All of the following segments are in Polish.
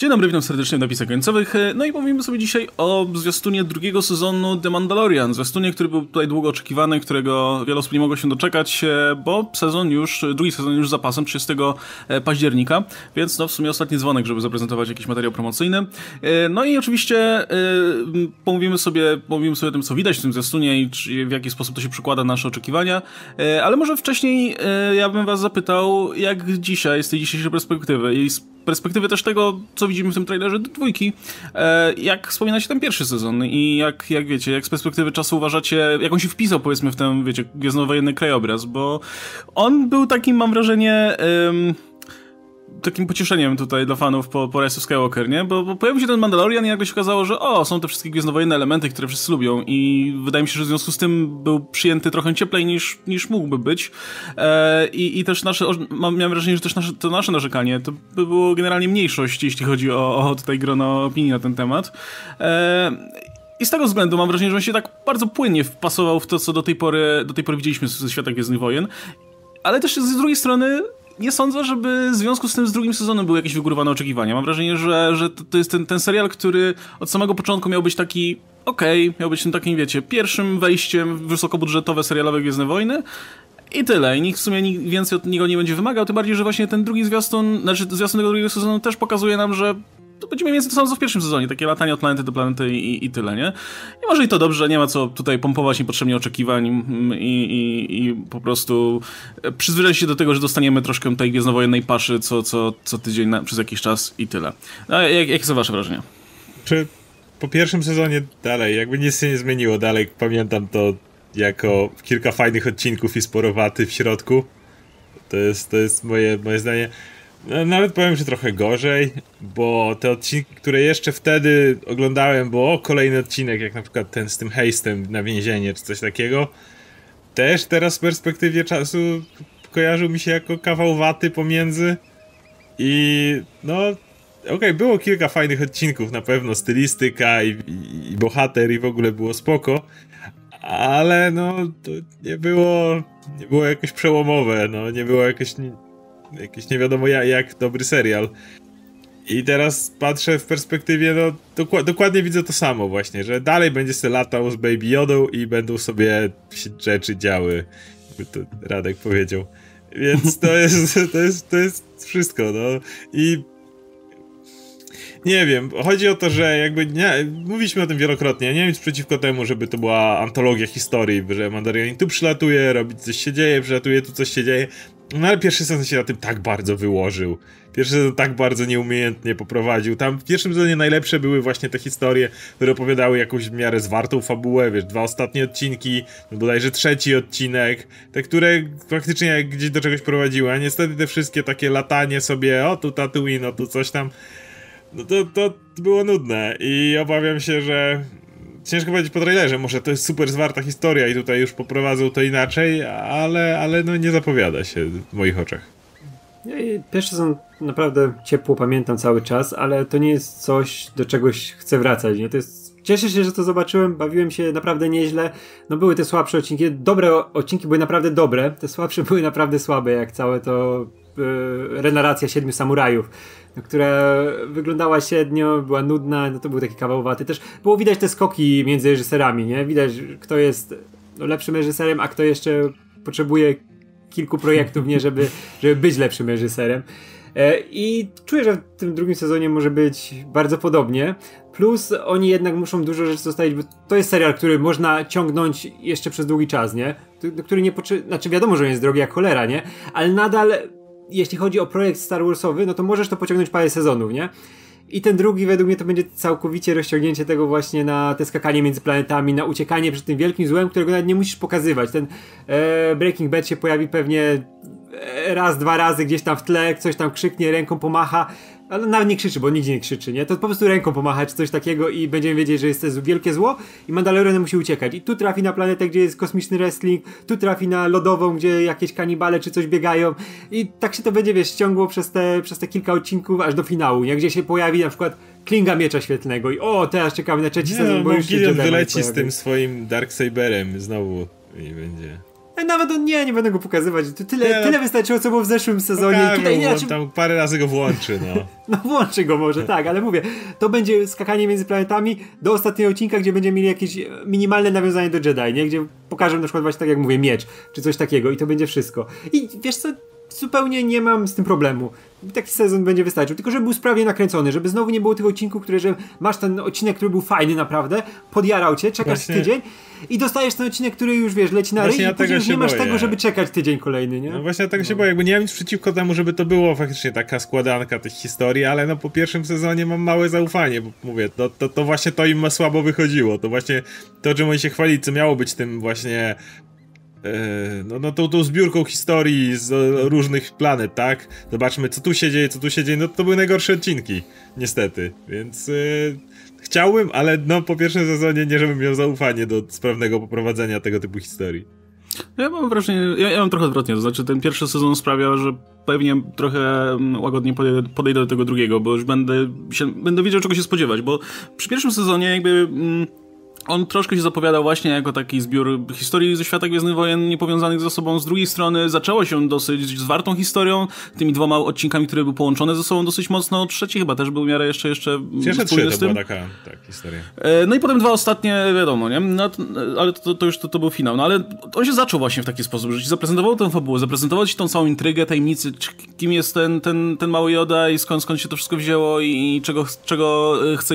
Dzień dobry, witam serdecznie w napisach końcowych. No i mówimy sobie dzisiaj o zwiastunie drugiego sezonu The Mandalorian. Zwiastunie, który był tutaj długo oczekiwany, którego wiele osób nie mogło się doczekać, bo sezon już, drugi sezon już za pasem 30 e, października, więc no w sumie ostatni dzwonek, żeby zaprezentować jakiś materiał promocyjny. E, no i oczywiście e, pomówimy sobie, pomówimy sobie o tym, co widać w tym zwiastunie i w jaki sposób to się przekłada na nasze oczekiwania, ale może wcześniej ja bym was zapytał, jak dzisiaj, z tej dzisiejszej perspektywy i perspektywy też tego, co widzimy w tym trailerze do dwójki, e, jak wspominacie ten pierwszy sezon i jak, jak wiecie, jak z perspektywy czasu uważacie, jak on się wpisał powiedzmy w ten, wiecie, gwiezdnowojenny krajobraz, bo on był takim, mam wrażenie takim pocieszeniem tutaj dla fanów po, po Rise of Skywalker, nie? Bo, bo pojawił się ten Mandalorian i nagle się okazało, że o, są te wszystkie gwiezdnowojenne elementy, które wszyscy lubią i wydaje mi się, że w związku z tym był przyjęty trochę cieplej niż, niż mógłby być. E, i, I też nasze, mam, miałem wrażenie, że też nasze, to nasze narzekanie to by było generalnie mniejszość, jeśli chodzi o, o tutaj grono opinii na ten temat. E, i z tego względu mam wrażenie, że on się tak bardzo płynnie wpasował w to, co do tej pory, do tej pory widzieliśmy ze świata Gwiezdnych Wojen. Ale też z drugiej strony nie sądzę, żeby w związku z tym z drugim sezonem były jakieś wygórowane oczekiwania. Mam wrażenie, że, że to jest ten, ten serial, który od samego początku miał być taki okej, okay, miał być tym takim, wiecie, pierwszym wejściem w wysokobudżetowe serialowe Gwiezdne Wojny. I tyle. I nikt w sumie więcej od niego nie będzie wymagał, tym bardziej, że właśnie ten drugi zwiastun, znaczy zwiastun tego drugiego sezonu też pokazuje nam, że to będziemy więcej to samo co w pierwszym sezonie, takie latanie od planety do planety i, i tyle, nie? I może i to dobrze, nie ma co tutaj pompować niepotrzebnie oczekiwań mm, i, i, i po prostu przyzwyczaić się do tego, że dostaniemy troszkę tej gwiezdnowojennej paszy co, co, co tydzień na, przez jakiś czas i tyle. A jak, jakie są wasze wrażenia? Czy po pierwszym sezonie dalej, jakby nic się nie zmieniło, dalej pamiętam to jako kilka fajnych odcinków i sporowaty w środku. To jest, to jest moje, moje zdanie. Nawet powiem, że trochę gorzej, bo te odcinki, które jeszcze wtedy oglądałem, bo o, kolejny odcinek, jak na przykład ten z tym hejstem na więzienie, czy coś takiego, też teraz w perspektywie czasu kojarzył mi się jako kawał waty pomiędzy. I no okej, okay, było kilka fajnych odcinków, na pewno stylistyka i, i, i, bohater i w ogóle było spoko, ale no to nie było, nie było jakoś przełomowe, no nie było jakoś jakiś nie wiadomo jak, jak dobry serial. I teraz patrzę w perspektywie, no doku dokładnie widzę to samo właśnie, że dalej będzie sobie latał z Baby Yodą i będą sobie rzeczy działy, jakby to Radek powiedział. Więc to jest, to jest, to jest wszystko, no. I nie wiem, chodzi o to, że jakby nie, mówiliśmy o tym wielokrotnie, nie wiem nic przeciwko temu, żeby to była antologia historii, że Mandarianin tu przylatuje, robi coś się dzieje, przylatuje, tu coś się dzieje, no ale pierwszy sezon się na tym tak bardzo wyłożył. Pierwszy sezon tak bardzo nieumiejętnie poprowadził. Tam w pierwszym sezonie najlepsze były właśnie te historie, które opowiadały jakąś w miarę zwartą fabułę, wiesz, dwa ostatnie odcinki, no bodajże trzeci odcinek, te, które faktycznie gdzieś do czegoś prowadziły, a niestety te wszystkie takie latanie sobie, o tu Tatooine, o tu coś tam, no to, to było nudne i obawiam się, że ciężko powiedzieć po trailerze, może to jest super zwarta historia i tutaj już poprowadzą to inaczej, ale, ale no nie zapowiada się w moich oczach. Pierwszy sezon naprawdę ciepło pamiętam cały czas, ale to nie jest coś, do czegoś chcę wracać. Nie? To jest Cieszę się, że to zobaczyłem, bawiłem się naprawdę nieźle. No były te słabsze odcinki, dobre odcinki były naprawdę dobre, te słabsze były naprawdę słabe, jak całe to yy, renaracja Siedmiu Samurajów która wyglądała średnio, była nudna, no to był taki kawałowaty. Też było widać te skoki między reżyserami, nie? Widać, kto jest no, lepszym reżyserem, a kto jeszcze potrzebuje kilku projektów, nie? Żeby, żeby być lepszym reżyserem. E, I czuję, że w tym drugim sezonie może być bardzo podobnie. Plus oni jednak muszą dużo rzeczy zostawić, bo to jest serial, który można ciągnąć jeszcze przez długi czas, nie? Który nie potrzebuje, znaczy wiadomo, że on jest drogi jak cholera, nie? Ale nadal jeśli chodzi o projekt Star Warsowy, no to możesz to pociągnąć parę sezonów, nie? I ten drugi według mnie to będzie całkowicie rozciągnięcie tego właśnie na te skakanie między planetami, na uciekanie przed tym wielkim złem, którego nawet nie musisz pokazywać. Ten e, Breaking Bad się pojawi pewnie e, raz, dwa razy gdzieś tam w tle, coś tam krzyknie, ręką pomacha, ale nawet nie krzyczy, bo nigdzie nie krzyczy, nie? To po prostu ręką pomachać, coś takiego i będziemy wiedzieć, że jest to wielkie zło i Mandalorian musi uciekać. I tu trafi na planetę, gdzie jest kosmiczny wrestling, tu trafi na lodową, gdzie jakieś kanibale czy coś biegają i tak się to będzie, wiesz, ciągło przez te, przez te kilka odcinków aż do finału, nie? Gdzie się pojawi na przykład Klinga Miecza Świetlnego i o, teraz czekamy na trzeci nie, sezon, bo no, już się wyleci z tym swoim Darksaberem znowu i będzie... Nawet on nie, nie będę go pokazywać. Tyle, nie, no, tyle wystarczyło, co było w zeszłym sezonie. Pokażę, Tutaj nie, tam parę razy go włączy, no. no włączy go może, tak, ale mówię, to będzie skakanie między planetami do ostatniego odcinka, gdzie będziemy mieli jakieś minimalne nawiązanie do Jedi, nie? Gdzie pokażę na przykład właśnie tak jak mówię, miecz, czy coś takiego i to będzie wszystko. I wiesz co, zupełnie nie mam z tym problemu. Taki sezon będzie wystarczył, tylko żeby był sprawnie nakręcony, żeby znowu nie było tych odcinków, które, że masz ten odcinek, który był fajny naprawdę, podjarał cię, czekasz Właśnie... tydzień i dostajesz ten odcinek, który już wiesz, leci na ryj i później nie masz boję. tego, żeby czekać tydzień kolejny, nie? No właśnie tego no. się boję, jakby nie mam nic przeciwko temu, żeby to było faktycznie taka składanka tych historii, ale no po pierwszym sezonie mam małe zaufanie, bo mówię, to, to, to właśnie to im słabo wychodziło, to właśnie to, czym oni się chwali, co miało być tym właśnie no, no tą, tą zbiórką historii z różnych planet, tak? Zobaczmy, co tu się dzieje, co tu się dzieje. No to były najgorsze odcinki, niestety. Więc yy, chciałbym, ale no po pierwszym sezonie nie żebym miał zaufanie do sprawnego poprowadzenia tego typu historii. No ja mam wrażenie, ja, ja mam trochę odwrotnie, to znaczy ten pierwszy sezon sprawia, że pewnie trochę mm, łagodnie podejdę, podejdę do tego drugiego, bo już będę, się, będę wiedział czego się spodziewać, bo przy pierwszym sezonie jakby... Mm, on troszkę się zapowiadał właśnie jako taki zbiór historii ze świata Gwiezdnych Wojen niepowiązanych ze sobą. Z drugiej strony zaczęło się dosyć zwartą historią, tymi dwoma odcinkami, które były połączone ze sobą dosyć mocno. Trzeci chyba też był w miarę jeszcze jeszcze Pierwsze trzy to była taka tak, historia. E, no i potem dwa ostatnie, wiadomo, nie? No, ale to, to już to, to, był finał. No ale on się zaczął właśnie w taki sposób, że ci zaprezentował tę fabułę, zaprezentował ci tą całą intrygę, tajemnicy, kim jest ten, ten, ten mały Joda i skąd, skąd się to wszystko wzięło i czego, czego chce,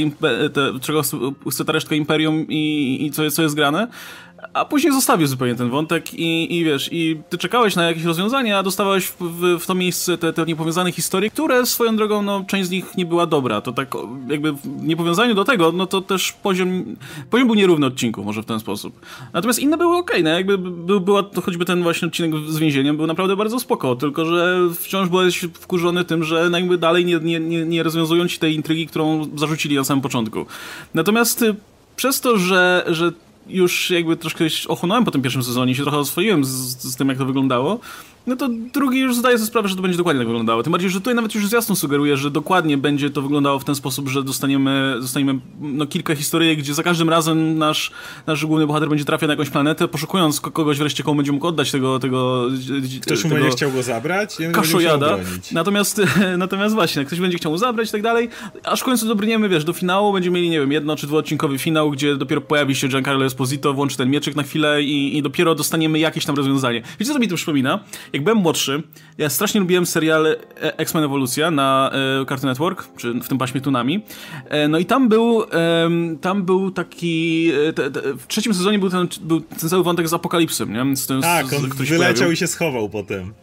te, czego chce ta resztka Imperium i i, co, co jest grane, a później zostawił zupełnie ten wątek i, i wiesz, i ty czekałeś na jakieś rozwiązanie, a dostawałeś w, w, w to miejsce te, te niepowiązane historie, które swoją drogą, no, część z nich nie była dobra. To tak jakby w niepowiązaniu do tego, no to też poziom, poziom był nierówny odcinków, może w ten sposób. Natomiast inne były ok, no jakby był, była to choćby ten właśnie odcinek z więzieniem, był naprawdę bardzo spoko, tylko że wciąż byłeś wkurzony tym, że no jakby dalej nie, nie, nie, nie rozwiązują ci tej intrygi, którą zarzucili na samym początku. Natomiast y, przez to, że, że już jakby troszkę ochłonąłem po tym pierwszym sezonie, się trochę oswoiłem z, z tym, jak to wyglądało, no to drugi już zdaje sobie sprawę, że to będzie dokładnie tak wyglądało. Tym bardziej, że tutaj nawet już jasno sugeruje, że dokładnie będzie to wyglądało w ten sposób, że dostaniemy, dostaniemy no, kilka historii, gdzie za każdym razem nasz, nasz główny bohater będzie trafiał na jakąś planetę, poszukując kogoś wreszcie, komu będzie mógł oddać tego... tego ktoś tego, mu będzie chciał go zabrać i kaszojada. Natomiast, natomiast właśnie, ktoś będzie chciał mu zabrać i tak dalej, aż w końcu dobrniemy, wiesz, do finału będziemy mieli, nie wiem, jedno czy dwuodcinkowy finał, gdzie dopiero pojawi się Giancarlo Esposito, włączy ten mieczyk na chwilę i, i dopiero dostaniemy jakieś tam rozwiązanie. Wiecie, co mi to przypomina? Jak byłem młodszy, ja strasznie lubiłem serial e, X-Men Ewolucja na e, Cartoon Network, czy w tym paśmie Tunami. E, no i tam był, tam był taki, te, te, w trzecim sezonie był ten, był ten cały wątek z Apokalipsem, nie? Z tym, tak, z, on wyleciał i się schował potem.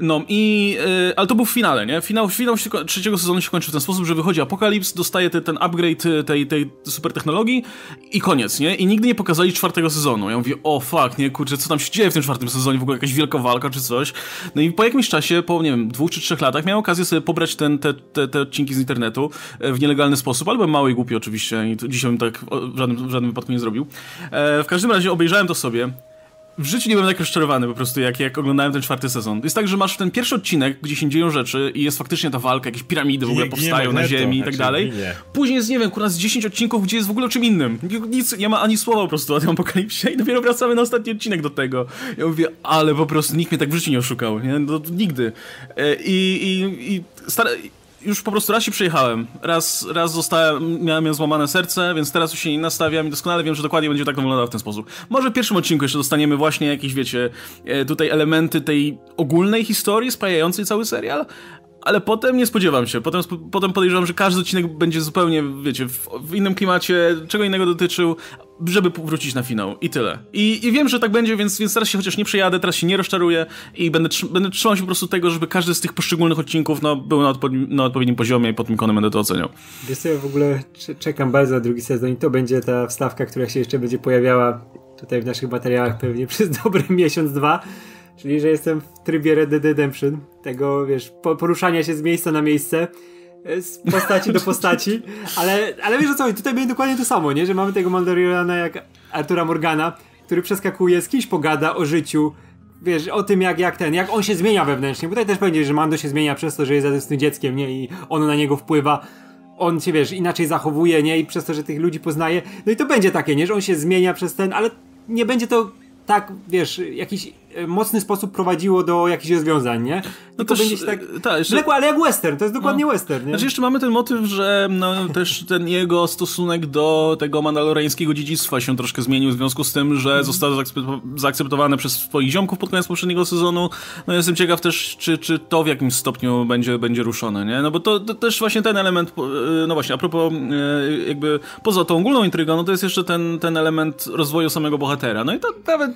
No i, yy, ale to był w finale, nie? Finał, finał się, trzeciego sezonu się kończy w ten sposób, że wychodzi Apokalips, dostaje te, ten upgrade y, tej, tej super technologii i koniec, nie? I nigdy nie pokazali czwartego sezonu. Ja mówię, o fuck, nie, kurczę, co tam się dzieje w tym czwartym sezonie, w ogóle jakaś wielka walka czy coś. No i po jakimś czasie, po, nie wiem, dwóch czy trzech latach miałem okazję sobie pobrać ten, te, te, te odcinki z internetu e, w nielegalny sposób, byłem mały i głupi oczywiście i dzisiaj bym tak w żadnym, w żadnym wypadku nie zrobił. E, w każdym razie obejrzałem to sobie w życiu nie byłem tak rozczarowany po prostu, jak, jak oglądałem ten czwarty sezon. Jest tak, że masz ten pierwszy odcinek, gdzie się dzieją rzeczy i jest faktycznie ta walka, jakieś piramidy w ogóle powstają na ziemi i tak dalej. Później jest, nie wiem, kurwa z 10 odcinków, gdzie jest w ogóle o czym innym. Nic, nie ma ani słowa po prostu o tym apokalipsie i dopiero wracamy na ostatni odcinek do tego. Ja mówię, ale po prostu nikt mnie tak w życiu nie oszukał, nie? No, nigdy. E, I, i, i stara już po prostu raz się przejechałem. Raz, raz zostałem, miałem złamane serce, więc teraz już się nie nastawiam i doskonale wiem, że dokładnie będzie tak to wyglądało w ten sposób. Może w pierwszym odcinku jeszcze dostaniemy właśnie jakieś, wiecie, e, tutaj elementy tej ogólnej historii spajającej cały serial, ale potem nie spodziewam się. Potem, potem podejrzewam, że każdy odcinek będzie zupełnie, wiecie, w, w, innym klimacie, czego innego dotyczył, żeby wrócić na finał. I tyle. I, i wiem, że tak będzie, więc, więc teraz się chociaż nie przejadę, teraz się nie rozczaruję i będę, będę trzymał się po prostu tego, żeby każdy z tych poszczególnych odcinków no, był na, odpowiednim, na odpowiednim poziomie i pod tym kątem będę to oceniał. Wiesz co, ja w ogóle czekam bardzo na drugi sezon i to będzie ta wstawka, która się jeszcze będzie pojawiała tutaj w naszych materiałach pewnie przez dobry miesiąc, dwa Czyli, że jestem w trybie Red Dead Redemption, tego, wiesz, poruszania się z miejsca na miejsce, e, z postaci do postaci, ale, ale wiesz o co, tutaj będzie dokładnie to samo, nie? Że mamy tego Mandaloriana jak Artura Morgana, który przeskakuje, z kimś pogada o życiu, wiesz, o tym jak, jak ten, jak on się zmienia wewnętrznie, bo tutaj też będzie, że Mando się zmienia przez to, że jest tym dzieckiem, nie? I ono na niego wpływa on się, wiesz, inaczej zachowuje, nie? I przez to, że tych ludzi poznaje. No i to będzie takie, nie? Że on się zmienia przez ten, ale nie będzie to tak, wiesz, jakiś mocny sposób prowadziło do jakichś rozwiązań, nie? No też, będzie tak... e, ta, jeszcze- ale jak western, to jest dokładnie western, nie? Znaczy jeszcze mamy ten motyw, że no, też ten jego stosunek do tego mandaloreńskiego dziedzictwa się troszkę zmienił w związku z tym, że został zaakcepto- zaakceptowany przez swoich ziomków pod koniec poprzedniego sezonu. No jestem ciekaw też, czy, czy to w jakimś stopniu będzie, będzie ruszone, nie? No bo to, to też właśnie ten element, e, no właśnie, a propos e, jakby poza tą ogólną intrygą, no to jest jeszcze ten, ten element rozwoju samego bohatera. No i to nawet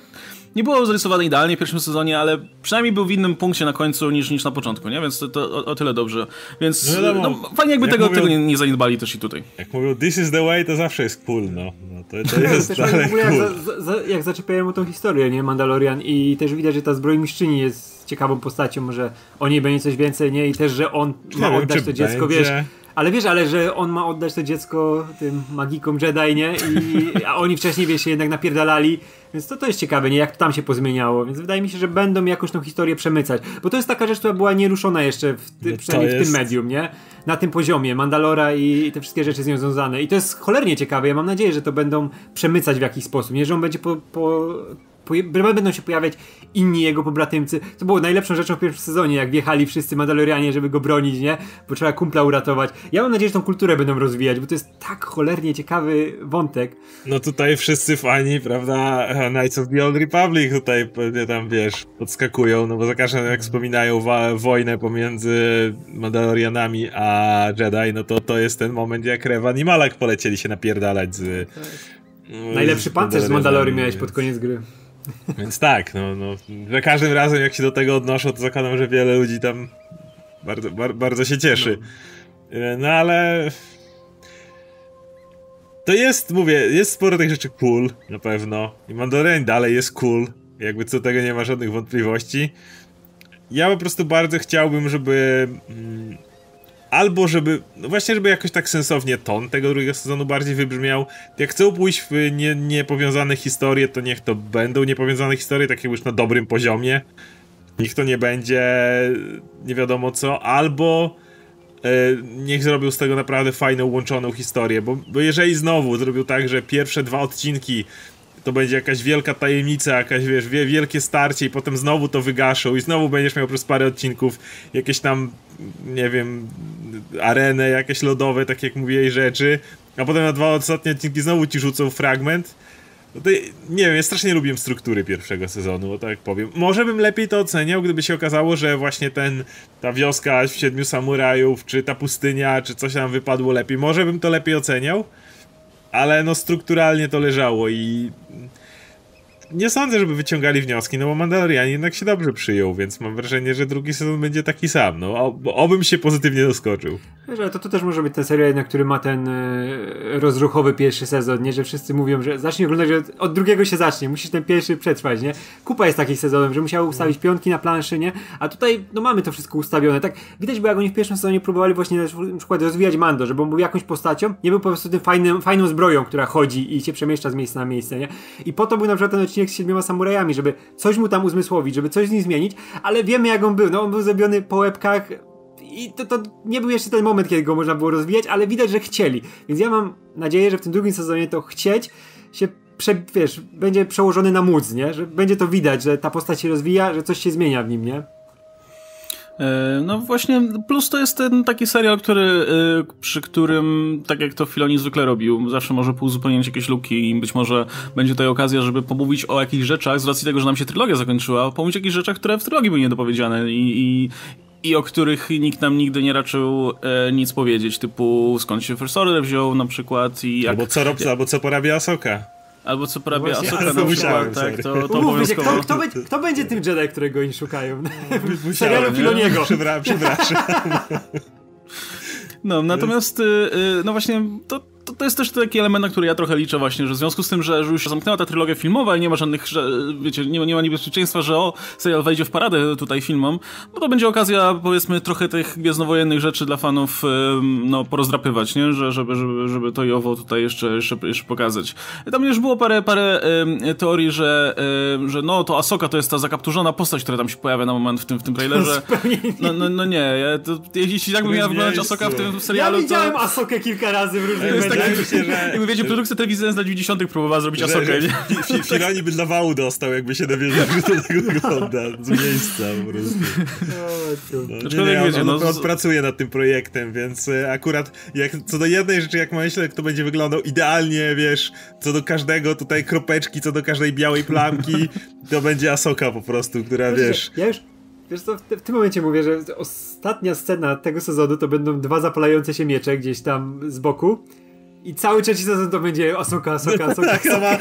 nie było zarysowane idealnie w pierwszym sezonie, ale przynajmniej był w innym punkcie na końcu niż, niż na początku, nie? Więc to, to o, o tyle dobrze. Więc No no, fajnie jakby jak tego, mówią- tego nie, nie zaniedbali też i tutaj. Jak mówią, this is the way, to zawsze jest cool, no. no to, to jest Też dalej ogóle jak, cool. za, za, jak zaczepiają o tą historię, nie? Mandalorian i też widać, że ta zbrojmistrzyni jest ciekawą postacią, że o niej będzie coś więcej, nie? I też, że on ma oddać to dziecko, będzie. wiesz. Ale wiesz, ale że on ma oddać to dziecko tym magikom Jedi, nie? I, a oni wcześniej, wiesz, się jednak napierdalali. Więc to, to jest ciekawe, nie? Jak to tam się pozmieniało. Więc wydaje mi się, że będą jakoś tą historię przemycać. Bo to jest taka rzecz, która była nieruszona jeszcze, w ty, przynajmniej w jest- tym medium, nie? Na tym poziomie. Mandalora i te wszystkie rzeczy z nią związane. I to jest cholernie ciekawe. Ja mam nadzieję, że to będą przemycać w jakiś sposób. Nie, że on będzie po... po Będą się pojawiać inni jego pobratymcy. To było najlepszą rzeczą w pierwszym sezonie, jak wjechali wszyscy Mandalorianie, żeby go bronić, nie? Bo trzeba kumpla uratować. Ja mam nadzieję, że tą kulturę będą rozwijać, bo to jest tak cholernie ciekawy wątek. No tutaj wszyscy fani, prawda, Knights of the Old Republic tutaj tam, wiesz, podskakują, no bo za każdym jak wspominają wojnę pomiędzy Mandalorianami a Jedi, no to to jest ten moment, jak Revan i Malak polecieli się napierdalać z... Najlepszy z pancerz z Mandalorii miałeś pod koniec gry. Więc tak, no, no, za każdym razem jak się do tego odnoszą, to zakładam, że wiele ludzi tam bardzo, bar, bardzo się cieszy. No ale... To jest, mówię, jest sporo tych rzeczy cool, na pewno. I Mandalorian dalej jest cool. Jakby co tego nie ma żadnych wątpliwości. Ja po prostu bardzo chciałbym, żeby... Mm, albo żeby, no właśnie, żeby jakoś tak sensownie ton tego drugiego sezonu bardziej wybrzmiał. Jak chcą pójść w nie, niepowiązane historie, to niech to będą niepowiązane historie, takie już na dobrym poziomie. Niech to nie będzie nie wiadomo co, albo e, niech zrobił z tego naprawdę fajną, łączoną historię, bo, bo jeżeli znowu zrobił tak, że pierwsze dwa odcinki to będzie jakaś wielka tajemnica, jakaś wiesz, wie, wielkie starcie i potem znowu to wygaszą i znowu będziesz miał przez parę odcinków jakieś tam, nie wiem, arenę, jakieś lodowe, tak jak mówiłeś, rzeczy, a potem na dwa ostatnie odcinki znowu ci rzucą fragment. No nie wiem, ja strasznie lubię struktury pierwszego sezonu, tak powiem. Może bym lepiej to oceniał, gdyby się okazało, że właśnie ten, ta wioska w Siedmiu Samurajów, czy ta pustynia, czy coś tam wypadło lepiej. Może bym to lepiej oceniał, ale no strukturalnie to leżało i nie sądzę, żeby wyciągali wnioski, no bo Mandalorian jednak się dobrze przyjął, więc mam wrażenie, że drugi sezon będzie taki sam, no obym się pozytywnie zaskoczył. Ale to, to też może być ten serial, jednak, który ma ten e, rozruchowy pierwszy sezon, nie? Że wszyscy mówią, że zacznij oglądać, że od drugiego się zacznie, musisz ten pierwszy przetrwać, nie? Kupa jest takich sezonów, że musiały ustawić piątki na planszy, nie? A tutaj, no mamy to wszystko ustawione, tak? Widać było, jak oni w pierwszym sezonie próbowali właśnie na przykład rozwijać Mando, żeby on był jakąś postacią, nie był po prostu tym fajnym, fajną zbroją, która chodzi i się przemieszcza z miejsca na miejsce, nie? I po to był na przykład ten odcinek z siedmioma samurajami, żeby coś mu tam uzmysłowić, żeby coś z nim zmienić, ale wiemy jak on był, no on był zrobiony po łebkach, i to, to nie był jeszcze ten moment, kiedy go można było rozwijać, ale widać, że chcieli. Więc ja mam nadzieję, że w tym drugim sezonie to chcieć się prze, wiesz, będzie przełożony na móc, nie? Że będzie to widać, że ta postać się rozwija, że coś się zmienia w nim, nie? E, No właśnie, plus to jest ten taki serial, który, e, przy którym, tak jak to Filoni zwykle robił, zawsze może uzupełnić jakieś luki i być może będzie tutaj okazja, żeby pomówić o jakichś rzeczach, z racji tego, że nam się trylogia zakończyła, pomówić o jakichś rzeczach, które w trylogii były niedopowiedziane i, i, i o których nikt nam nigdy nie raczył e, nic powiedzieć, typu skąd się First Order wziął na przykład i jak... Albo co, rob, albo co porabia Asoka. Albo co porabia Właśnie, Asoka na przykład, tak, to, to Umówmy się, obowiązkowo. kto, kto, będzie, kto będzie tym Jedi, którego oni szukają? w Musiałem, serialu nie? Filoniego. Przepraszam. No, natomiast, y, y, no właśnie, to, to, to jest też taki element, na który ja trochę liczę właśnie, że w związku z tym, że, już się zamknęła ta trylogia filmowa i nie ma żadnych, że, wiecie, nie, ma- nie ma niebezpieczeństwa, że o, serial wejdzie w paradę tutaj filmom, no to będzie okazja, powiedzmy, trochę tych gwiezdnowojennych rzeczy dla fanów, no, porozdrapywać, nie? Że, żeby, żeby, żeby to i owo tutaj jeszcze, jeszcze, jeszcze pokazać. Tam już było parę, parę teorii, że, że no, to Asoka to jest ta zakapturzona postać, która tam się pojawia na moment w tym, w tym trailerze. No, no, no nie, ja, to, jeśli tak by miała wyglądać. Asoka w tym Ja serialu, to... widziałem Asokę kilka razy w różnych To taki, się, że... Jakby wiecie, produkcja telewizyjna z lat 90 próbowała zrobić że, Asokę, nie? Filoni by dla wału dostał, jakby się dowiedział, że to tego wygląda z miejsca po prostu. No, nie, nie, on, wiecie, no, on pracuje nad tym projektem, więc e, akurat jak, co do jednej rzeczy, jak myślę, kto będzie wyglądał idealnie, wiesz, co do każdego tutaj kropeczki, co do każdej białej plamki, to będzie Asoka po prostu, która, wiesz... Ja już Wiesz co, w, w, tym momencie mówię, że ostatnia scena tego sezonu to będą dwa zapalające się miecze gdzieś tam z boku. I cały trzeci sezon to będzie Asoka, Asoka, Asoka. tak, ona,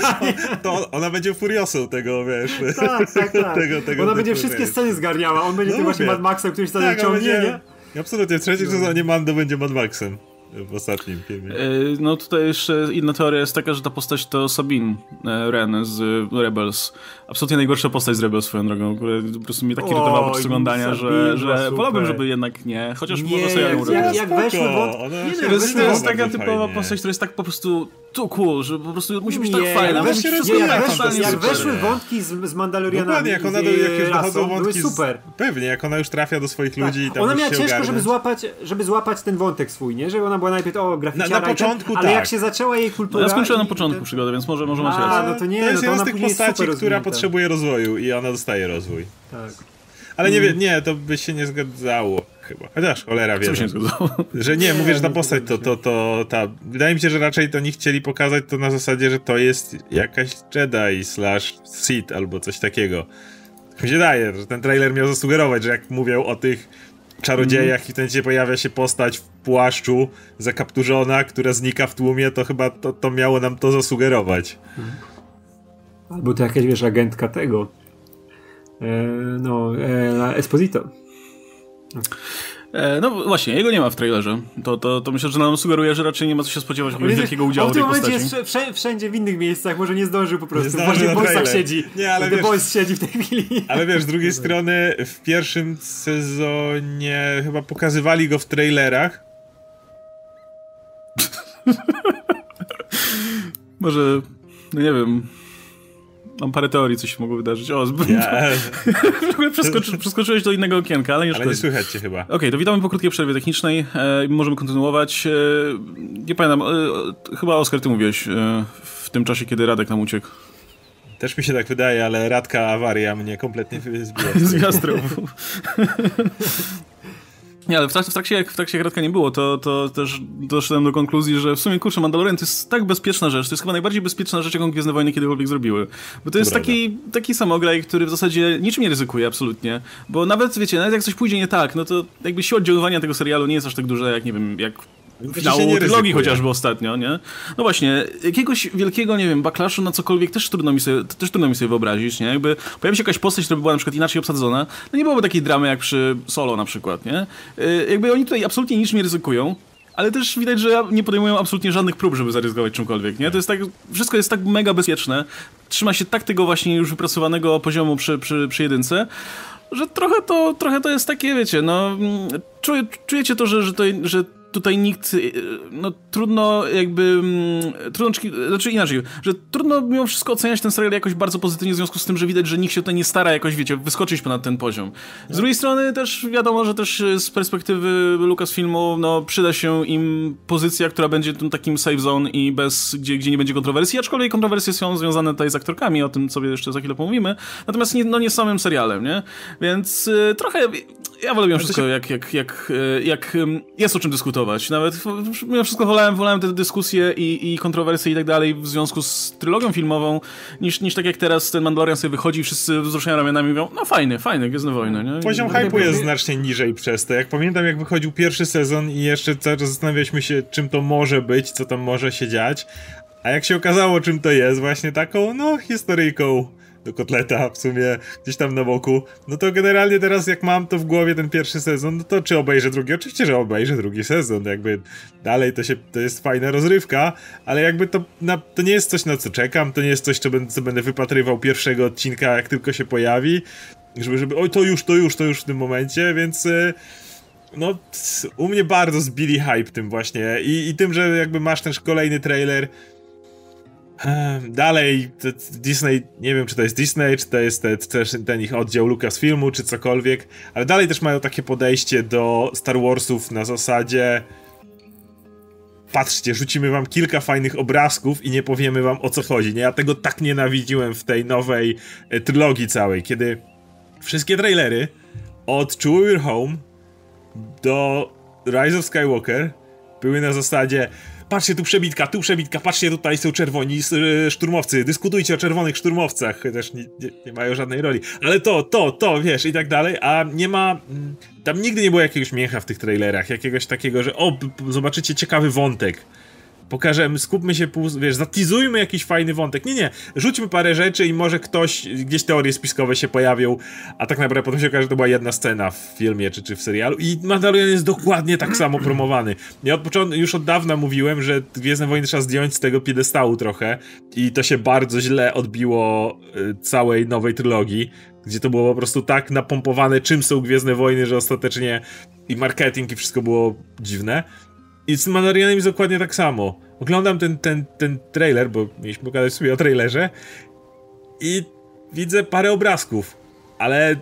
to ona będzie furiosą tego, wiesz. Tak, tak, tak. Tego, tego, ona będzie wszystkie sceny zgarniała. On będzie no, tym właśnie Mad Maxem, który się tak, ciągnie, będzie, nie? Absolutnie, w trzecim no. sezonie Mando będzie Mad Maxem w ostatnim filmie. E, no tutaj jeszcze inna teoria jest taka, że ta postać to Sabine e, Ren z Rebels. Absolutnie najgorsza postać z Rebels swoją drogą, która po prostu mnie tak irytowała podczas oglądania, że, że wolałbym, żeby jednak nie, chociaż nie, może sobie jak, jak, jak weszły wąt... Nie, to jest, to jest taka typowa postać, która jest tak po prostu tu cool, że po prostu musi być tak nie, tak fajna. Jak, weszły, jak, weszły, jak weszły wątki z, z Mandalorianami Dokładnie, jak ona do, jak już dochodzą wątki super. Z, pewnie, jak ona już trafia do swoich tak. ludzi i tam Ona miała ciężko, żeby złapać, żeby złapać ten wątek swój, nie? Żeby ona była najpierw o graficiara na, na początku ale tak. jak się zaczęła jej kultura... No ja skończyłem na początku przygodę, więc może, może masz rację. no to nie, to jest no jedna z tych postaci, która potrzebuje rozwoju i ona dostaje rozwój. Tak. Ale nie, mm. nie, to by się nie zgadzało chyba. Chociaż cholera wie. się zgadzało? Że nie, mówię, że ta postać to, to, to, ta. Wydaje mi się, że raczej to nie chcieli pokazać to na zasadzie, że to jest jakaś Jedi slash Sith albo coś takiego. Mi się daje, że ten trailer miał zasugerować, że jak mówią o tych czarodziejach mm. i wtedy pojawia się postać w płaszczu zakapturzona, która znika w tłumie, to chyba to, to miało nam to zasugerować. Albo to jakaś, wiesz, agentka tego. E, no, e, Esposito. E, no właśnie, jego nie ma w trailerze. To, to, to myślę, że nam sugeruje, że raczej nie ma co się spodziewać jakiegoś wielkiego udziału w tej postaci. W tym momencie jest wszędzie w innych miejscach, może nie zdążył po prostu. Właśnie w Boysach siedzi. Nie, ale The wiesz, Boys siedzi w tej chwili. Ale wiesz, z drugiej strony w pierwszym sezonie chyba pokazywali go w trailerach. może, no nie wiem, Mam parę teorii, co się mogło wydarzyć. O. Yeah. Przeskoczy, przeskoczyłeś do innego okienka, ale nie Ale nie słychać cię chyba. Okej, okay, to witamy po krótkiej przerwie technicznej. E, możemy kontynuować. E, nie pamiętam, e, chyba Oskar, ty mówiłeś e, w tym czasie, kiedy Radek nam uciekł. Też mi się tak wydaje, ale Radka awaria mnie kompletnie zbiła. Z gastrą. Nie, ale w trakcie, w trakcie, jak w trakcie nie było, to, to też doszedłem do konkluzji, że w sumie, kurczę, Mandalorian to jest tak bezpieczna rzecz, to jest chyba najbardziej bezpieczna rzecz, jaką Gwiezdne Wojny kiedykolwiek zrobiły. Bo to jest taki, taki samograj, który w zasadzie niczym nie ryzykuje absolutnie, bo nawet, wiecie, nawet jak coś pójdzie nie tak, no to jakby siła oddziaływania tego serialu nie jest aż tak duża, jak, nie wiem, jak finału trylogii chociażby ostatnio, nie? No właśnie, jakiegoś wielkiego, nie wiem, backlashu na cokolwiek też trudno mi sobie, też trudno mi sobie wyobrazić, nie? Jakby pojawi się jakaś postać, która by była na przykład inaczej obsadzona, no nie byłoby takiej dramy jak przy Solo na przykład, nie? Y, jakby oni tutaj absolutnie niczym nie ryzykują, ale też widać, że nie podejmują absolutnie żadnych prób, żeby zaryzykować czymkolwiek, nie? To jest tak, wszystko jest tak mega bezpieczne, trzyma się tak tego właśnie już wypracowanego poziomu przy, przy, przy jedynce, że trochę to, trochę to jest takie, wiecie, no, mm, czuje, czujecie to, że, że, to, że tutaj nikt, y, no trudno jakby, mm, trudno, znaczy inaczej, że trudno mimo wszystko oceniać ten serial jakoś bardzo pozytywnie w związku z tym, że widać, że nikt się tutaj nie stara jakoś, wiecie, wyskoczyć ponad ten poziom. Z drugiej strony też wiadomo, że też z perspektywy Lucasfilmu, no przyda się im pozycja, która będzie tym takim safe zone i bez, gdzie, gdzie nie będzie kontrowersji, aczkolwiek kontrowersje są związane tutaj z aktorkami, o tym sobie jeszcze za chwilę pomówimy, natomiast nie, no nie samym serialem, nie? Więc y, trochę, ja wolę mimo wszystko, jak, jak, jak, y, jak jest o czym dyskutować. Nawet mimo wszystko wolałem, wolałem te dyskusje i, i kontrowersje i tak dalej w związku z trylogią filmową, niż, niż tak jak teraz ten Mandalorian sobie wychodzi i wszyscy wzruszają ramionami i mówią, no fajny, fajny, Gwiezdne Wojny, nie? Poziom hype'u jest znacznie niżej przez to. Jak pamiętam, jak wychodził pierwszy sezon i jeszcze cały czas zastanawialiśmy się, czym to może być, co tam może się dziać, a jak się okazało, czym to jest, właśnie taką, no, historyjką do kotleta w sumie gdzieś tam na boku. No to generalnie teraz jak mam to w głowie ten pierwszy sezon, no to czy obejrzę drugi? Oczywiście, że obejrzę drugi sezon, jakby dalej to się, to jest fajna rozrywka, ale jakby to, na, to nie jest coś na co czekam, to nie jest coś, co będę, co będę wypatrywał pierwszego odcinka jak tylko się pojawi, żeby, żeby, oj to już, to już, to już w tym momencie, więc... Y, no, u mnie bardzo zbili hype tym właśnie i, i tym, że jakby masz też kolejny trailer, Dalej, Disney, nie wiem czy to jest Disney, czy to jest też ten ich oddział Lucasfilmu, czy cokolwiek, ale dalej też mają takie podejście do Star Warsów na zasadzie patrzcie, rzucimy wam kilka fajnych obrazków i nie powiemy wam o co chodzi. Nie, ja tego tak nienawidziłem w tej nowej e, trylogii całej, kiedy wszystkie trailery od To We're Home do Rise of Skywalker były na zasadzie patrzcie tu przebitka, tu przebitka, patrzcie tutaj są czerwoni e, szturmowcy, dyskutujcie o czerwonych szturmowcach, chociaż nie, nie, nie, mają żadnej roli, ale to, to, to, wiesz, i tak dalej, a nie ma, mm, tam nigdy nie było jakiegoś miecha w tych trailerach, jakiegoś takiego, że o, zobaczycie ciekawy wątek, pokażemy, skupmy się, wiesz, zatizujmy jakiś fajny wątek. Nie, nie, rzućmy parę rzeczy i może ktoś, gdzieś teorie spiskowe się pojawią, a tak naprawdę potem się okaże, że to była jedna scena w filmie czy, czy w serialu i Mandalorian jest dokładnie tak samo promowany. Ja od początku, już od dawna mówiłem, że Gwiezdne Wojny trzeba zdjąć z tego piedestału trochę i to się bardzo źle odbiło y, całej nowej trylogii, gdzie to było po prostu tak napompowane, czym są Gwiezdne Wojny, że ostatecznie i marketing i wszystko było dziwne. I z Mandalorianem jest dokładnie tak samo. Oglądam ten, ten, ten trailer, bo mieliśmy pogadać sobie o trailerze i widzę parę obrazków, ale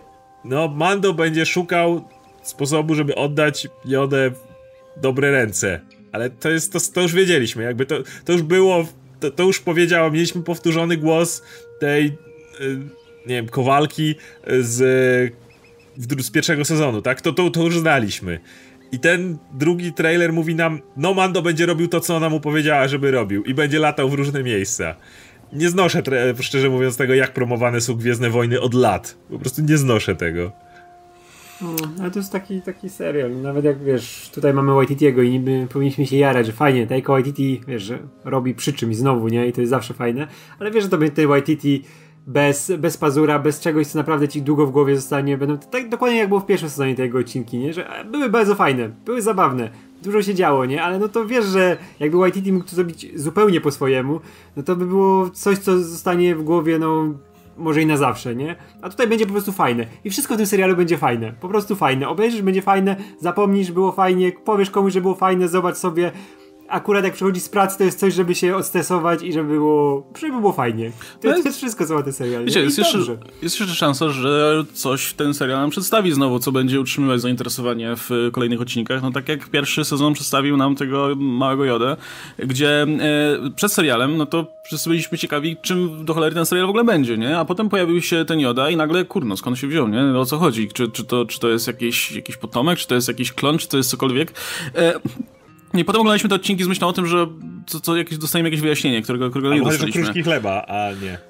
no Mando będzie szukał sposobu, żeby oddać Jodę w dobre ręce. Ale to jest, to, to już wiedzieliśmy, jakby to, to już było, to, to już powiedziałem, mieliśmy powtórzony głos tej, y, nie wiem, Kowalki z, z pierwszego sezonu, tak? To, to, to już znaliśmy. I ten drugi trailer mówi nam, no Mando będzie robił to, co ona mu powiedziała, żeby robił i będzie latał w różne miejsca. Nie znoszę, szczerze mówiąc, tego, jak promowane są Gwiezdne Wojny od lat. Po prostu nie znoszę tego. No, ale to jest taki, taki serial. Nawet jak wiesz, tutaj mamy Waititiego i niby powinniśmy się jarać, że fajnie, Taika Waititi, wiesz, że robi przy czymś znowu, nie? I to jest zawsze fajne. Ale wiesz, że to będzie tej Waititi bez, bez pazura, bez czegoś, co naprawdę ci długo w głowie zostanie. Będą tak dokładnie jak było w pierwszym sezonie tego odcinki, nie? Że były bardzo fajne, były zabawne, dużo się działo, nie? Ale no to wiesz, że jakby YTT mógł to zrobić zupełnie po swojemu, no to by było coś, co zostanie w głowie, no może i na zawsze, nie? A tutaj będzie po prostu fajne. I wszystko w tym serialu będzie fajne. Po prostu fajne. Obejrzysz, będzie fajne, zapomnisz, było fajnie, powiesz komuś, że było fajne, zobacz sobie, akurat jak przychodzi z pracy, to jest coś, żeby się odstresować i żeby było, żeby było fajnie. To, no jest, to jest wszystko, co ma ten serial. Wiecie, jest jeszcze, jest jeszcze szansa, że coś ten serial nam przedstawi znowu, co będzie utrzymywać zainteresowanie w kolejnych odcinkach. No tak jak pierwszy sezon przedstawił nam tego małego Jodę, gdzie e, przed serialem, no to wszyscy byliśmy ciekawi, czym do cholery ten serial w ogóle będzie, nie? A potem pojawił się ten Joda i nagle, kurno, skąd się wziął, nie? O co chodzi? Czy, czy, to, czy to jest jakiś, jakiś potomek, czy to jest jakiś klon, czy to jest cokolwiek? E, i potem oglądaliśmy te odcinki z myślą o tym, że co, co jakieś, dostaniemy jakieś wyjaśnienie, którego, którego nie dostaliśmy. kruszki chleba, a nie.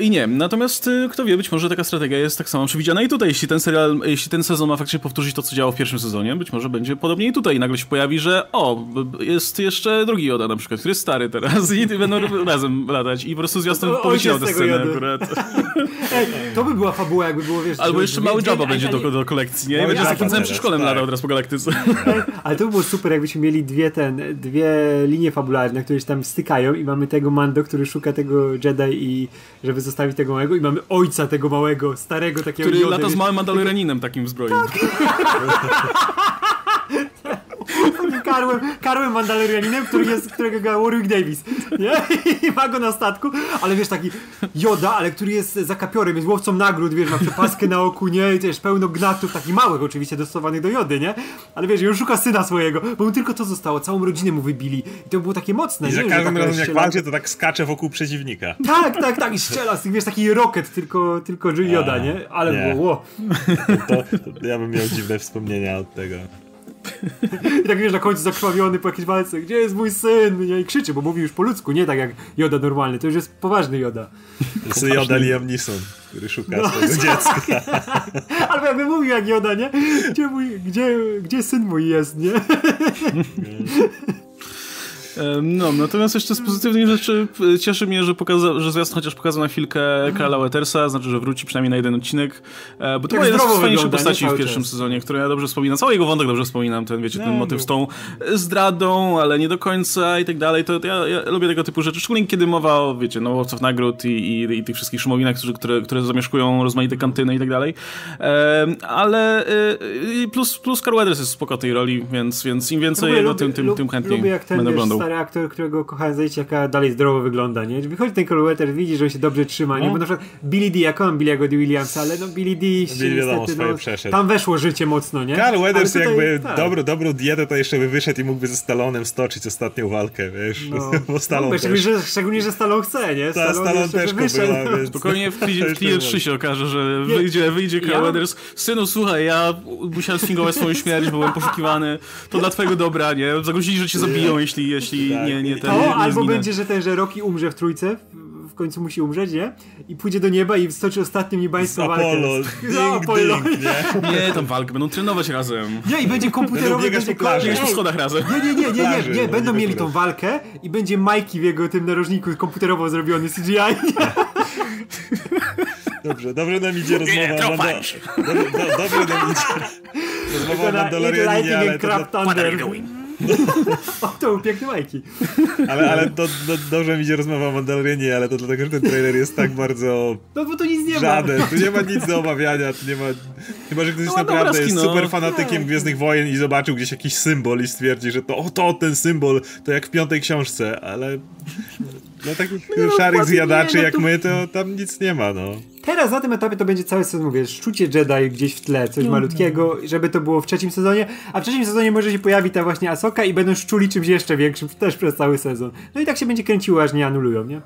I nie, natomiast y, kto wie, być może taka strategia jest tak samo przewidziana i tutaj, jeśli ten serial, jeśli ten sezon ma faktycznie powtórzyć to, co działo w pierwszym sezonie, być może będzie podobnie i tutaj. Nagle się pojawi, że o, jest jeszcze drugi Joda na przykład, który jest stary teraz i będą razem latać i po prostu zwiastun powiedział tę scenę akurat. Ej, to by była fabuła, jakby było, wiesz... Albo jeszcze mały Jabba będzie do, do kolekcji, nie? I no będzie z takim całym przedszkolem latał teraz po galaktyce. Ale to by było super, jakbyśmy mieli dwie ten, dwie linie fabularne, które się tam stykają i mamy tego Mando, który szuka tego Jedi i żeby żeby zostawić tego małego i mamy ojca tego małego, starego takiego Który lata z małym Mandaloreninem takim w zbroi. Tak. karłem, karłem Mandalorianinem, który jest, którego gra Warwick Davis, nie? I ma go na statku, ale wiesz, taki Joda, ale który jest zakapiorem, jest łowcą nagród, wiesz, ma przepaskę na oku, nie? I też pełno gnatów, takich małych oczywiście, dostosowanych do Jody, nie? Ale wiesz, on szuka syna swojego, bo mu tylko to zostało, całą rodzinę mu wybili i to było takie mocne, I nie? za każdym razem jak walczy, to tak skacze wokół przeciwnika. Tak, tak, tak, i strzela z tych, wiesz, taki rocket, tylko, tylko Joda, nie? Ale nie. było, to, to ja bym miał dziwne wspomnienia od tego. I tak wiesz, na końcu zakrwawiony po jakiejś walce, gdzie jest mój syn? I krzyczy, bo mówi już po ludzku, nie tak jak Joda normalny, to już jest poważny Joda. To jest Joda Liam Neeson, który szuka no, swojego dziecka. Albo jakby mówił jak Joda, nie? Gdzie, mój, gdzie, gdzie syn mój jest, nie? No, natomiast jeszcze z pozytywnych rzeczy e, cieszy mnie, że, pokaza, że zwiastun chociaż pokazał na chwilkę Karla Wetersa, znaczy, że wróci przynajmniej na jeden odcinek, e, bo to była jedna z fajniejszych postaci w pierwszym czas. sezonie, którą ja dobrze wspominam. Cały jego wątek dobrze wspominam, ten, wiecie, ten motyw z tą zdradą, ale nie do końca i tak dalej. To ja, ja lubię tego typu rzeczy, szczególnie kiedy mowa o, wiecie, no, łowców nagród i, i, i tych wszystkich szumowinach, którzy, które, które zamieszkują rozmaite kantyny i tak dalej. ale plus, plus Carl Weathers jest spoko tej roli, więc, więc im więcej lubię, jego, tym, tym, tym chętniej lubię, jak ten, będę oglądał stary aktor, którego kochałem zajść, jaka dalej zdrowo wygląda, nie? Wychodzi ten Cole Weathers, widzi, że on się dobrze trzyma, nie? No. Bo na przykład Billy D, ja kocham Billy'ego D. Williamsa, ale no Billy D się Billy niestety, no, przeszedł. tam weszło życie mocno, nie? Carl Weathers tutaj- jakby tak. dobro, dobrą dietę to jeszcze by wyszedł i mógłby ze Stalonem stoczyć ostatnią walkę, wiesz? No, Bo Stallone no, szczególnie, też. że, szczególnie, że Stallone chce, nie? Ta, Stallone jeszcze też by wyszedł. była, więc... Spokojnie w To Creed, w jeszcze Creed może. 3 się okaże, że Nie. wyjdzie, wyjdzie Carl Ja- Weathers. Synu, słuchaj, ja musiałem sfingować swoją śmierć, byłem poszukiwany. To dla twojego dobra, nie? Zagrozili, że cię zabiją, jeśli, jeśli Tak. nie, nie, ten, To nie, nie albo zginę. będzie, że ten, że Rocky umrze w trójce, w- końcu musi umrzeć, nie? I pójdzie do nieba i stoczy ostatnią niebańską walkę. Apollo, ding, z Apollo. ding, nie? Nie, tam walkę, będą trenować razem. Nie, i będzie komputerowy, będzie plaży. Po schodach razem. Nie, nie, nie, nie, nie, nie, będą mieli tą walkę i będzie Majki w jego tym narożniku komputerowo zrobiony CGI. Dobrze, dobrze nam idzie rozmowa punch. Dobrze, do, dobrze nam idzie rozmowa o lightning ale and to, crap What are you thunder. doing? O, to był piękny Majki. ale, ale to, to dobrze mi idzie rozmowa o Mandalorianie, ale to dlatego, że ten trailer jest tak bardzo No bo to nic nie ma. żaden. Tu nie ma nic do omawiania, tu nie ma... Chyba, że ktoś No, naprawdę jest super fanatykiem Tak. Gwiezdnych Wojen i zobaczył gdzieś jakiś symbol i stwierdzi, że to o to, ten symbol, to jak w piątej książce, ale dla takich no, szarych dokładnie zjadaczy nie, no jak to- my, to tam nic nie ma, no. Teraz na tym etapie to będzie cały sezon, mówię, szczucie Jedi gdzieś w tle, coś malutkiego, żeby to było w trzecim sezonie, a w trzecim sezonie może się pojawi ta właśnie Asoka i będą szczuli czymś jeszcze większym też przez cały sezon. No i tak się będzie kręciło, aż nie anulują, nie?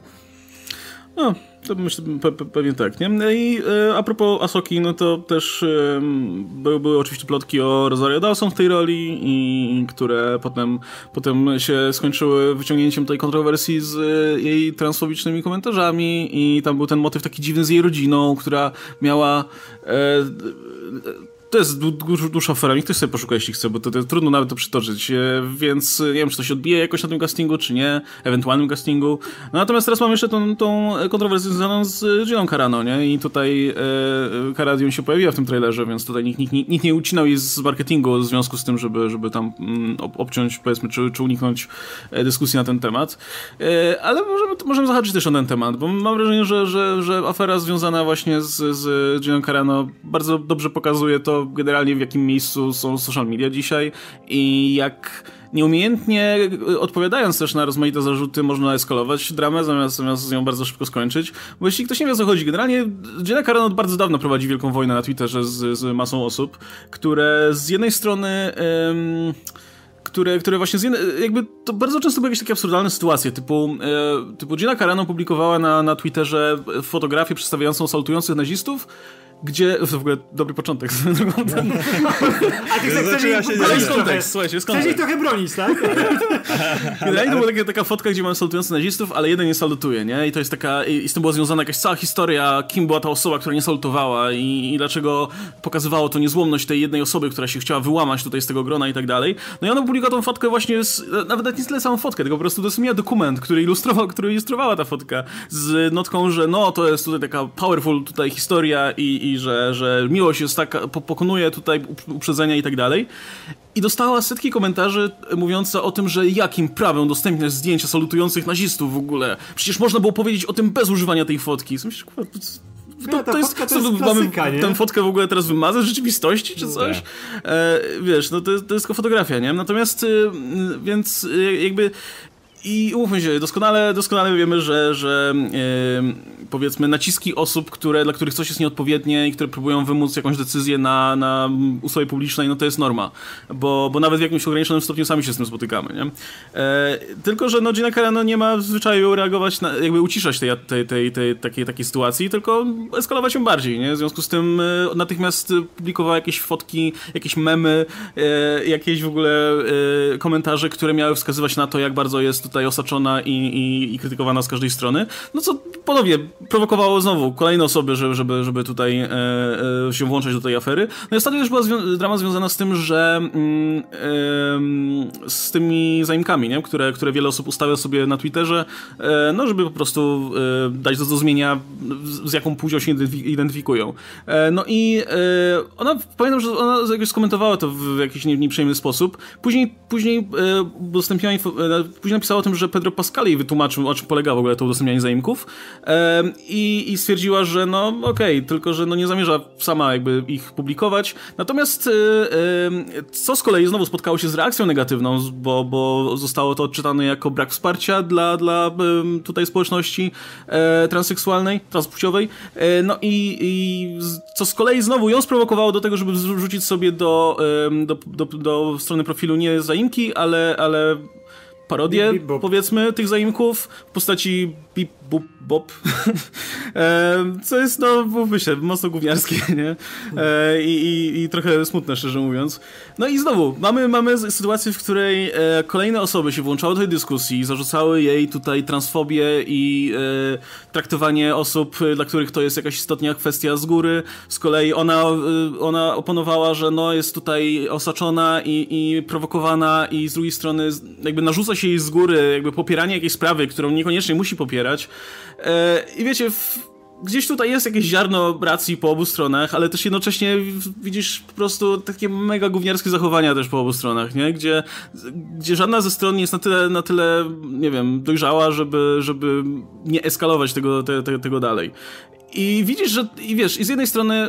No, to myślę, pe, pe, pewnie tak, nie? No i e, a propos Asoki, no to też e, były, były oczywiście plotki o Rosario Dawson w tej roli, i które potem, potem się skończyły wyciągnięciem tej kontrowersji z e, jej transfobicznymi komentarzami i tam był ten motyw taki dziwny z jej rodziną, która miała... E, to jest dłu- dłu- dłuższa afera, niech ktoś sobie poszuka, jeśli chce, bo to, to trudno nawet to przytoczyć, e, więc e, nie wiem, czy to się odbije jakoś na tym castingu, czy nie, ewentualnym castingu. No, natomiast teraz mam jeszcze tą, tą kontrowersję związaną z Gillian Carano, nie? I tutaj e, Caradium się pojawiła w tym trailerze, więc tutaj nikt, nikt, nikt nie ucinał jej z marketingu w związku z tym, żeby, żeby tam mm, ob, obciąć, powiedzmy, czy, czy uniknąć e, dyskusji na ten temat. E, ale możemy, możemy zahaczyć też o ten temat, bo mam wrażenie, że, że, że afera związana właśnie z, z Carano bardzo dobrze pokazuje to generalnie w jakim miejscu są social media dzisiaj i jak nieumiejętnie odpowiadając też na rozmaite zarzuty można eskalować dramę zamiast, zamiast ją bardzo szybko skończyć. Bo jeśli ktoś nie wie o co chodzi, generalnie Gina Carano od bardzo dawno prowadzi wielką wojnę na Twitterze z, z masą osób, które z jednej strony... em, które, które właśnie z jednej, jakby to bardzo często były jakieś takie absurdalne sytuacje, typu, e, typu Gina Carano publikowała na, na Twitterze fotografię przedstawiającą salutujących nazistów, gdzie, to w ogóle dobry początek, ten, A ty chcesz się ale jest kontekst, słuchajcie, jest Chcesz ich trochę bronić, tak? Generalnie to była taka, taka fotka, gdzie mamy salutujących nazistów, ale jeden nie salutuje, nie? I to jest taka, i, i z tym była związana jakaś cała historia, kim była ta osoba, która nie salutowała i, i dlaczego pokazywało to niezłomność tej jednej osoby, która się chciała wyłamać tutaj z tego grona i tak dalej. No i ona publikowała tą fotkę właśnie z, nawet nie tyle samą fotkę, tylko po prostu dosłownie dokument, który ilustrował, który ilustrowała ta fotka z notką, że no, to jest tutaj taka powerful tutaj historia i, i że, że miłość jest taka, po, pokonuje tutaj up- uprzedzenia i tak dalej. I dostała setki komentarzy mówiące o tym, że jakim prawem udostępniać zdjęcia salutujących nazistów w ogóle. Przecież można było powiedzieć o tym bez używania tej fotki. Myślisz, kurwa, to, Nie, ta fotka to jest klasyka, mamy nie? tę fotkę w ogóle teraz wymazać z rzeczywistości, czy coś? E, wiesz, no to, jest- to jest tylko fotografia, nie? Natomiast, y, więc y, jakby i umówmy się, doskonale, doskonale wiemy, że, że yy, powiedzmy naciski osób, które, dla których coś jest nieodpowiednie i które próbują wymóc jakąś decyzję na, na usługę publicznej, no to jest norma. Bo, bo nawet w jakimś ograniczonym stopniu sami się z tym spotykamy, nie? E, tylko, że no Gina Carano nie ma w zwyczaju reagować, na, jakby uciszać tej, tej, tej, tej takiej, takiej sytuacji, tylko eskalować ją bardziej, nie? W związku z tym e, natychmiast publikowała jakieś fotki, jakieś memy, e, jakieś w ogóle komentarze, które miały wskazywać na to, jak bardzo jest tutaj osaczona i, i, i krytykowana z każdej strony. No co ponownie prowokowało znowu kolejne osoby, żeby, żeby, żeby tutaj e, e, się włączać do tej afery. No i ostatnio też była zwią- drama związana z tym, że mm, em, z tymi zaimkami, nie? Które, które wiele osób ustawia sobie na Twitterze, e, no żeby po prostu e, dać do zrozumienia, z, z jaką płcią się identyfi- identyfikują. E, no i e, ona, pamiętam, że ona jakoś skomentowała to w jakiś nie- nieprzyjemny sposób. Później, później e, udostępniła e, później napisała o tym, że Pedro Pascal jej wytłumaczył, o czym polega w ogóle to udostępnianie zaimków. i, i stwierdziła, że no okej, okay, tylko że no nie zamierza sama jakby ich publikować. Natomiast co z kolei znowu spotkało się z reakcją negatywną, bo, bo zostało to odczytane jako brak wsparcia dla, dla tutaj społeczności e, transseksualnej, transpłciowej. E, no i, i co z kolei znowu ją sprowokowało do tego, żeby wrzucić sobie do, do, do, do strony profilu nie zaimki, ale, ale parodię, powiedzmy, tych zaimków w postaci bip, bup, bop. Co jest, no, mówmy się, mocno gówniarskie, nie? E, I, i, I, trochę smutne, szczerze mówiąc. No i znowu, mamy, mamy sytuację, w której e, kolejne osoby się włączały do tej dyskusji, zarzucały jej tutaj transfobię i e, traktowanie osób, dla których to jest jakaś istotna kwestia z góry. Z kolei ona, ona oponowała, że no, jest tutaj osaczona i, i prowokowana i z drugiej strony jakby narzuca się jej z góry jakby popieranie jakiejś sprawy, którą niekoniecznie musi popierać. E, I wiecie, gdzieś tutaj jest jakieś ziarno racji po obu stronach, ale też jednocześnie widzisz po prostu takie mega gówniarskie zachowania też po obu stronach, nie? Gdzie, gdzie żadna ze stron jest na tyle, na tyle nie wiem, dojrzała, żeby, żeby nie eskalować tego, te, te, tego dalej. I widzisz, że, i wiesz, i z jednej strony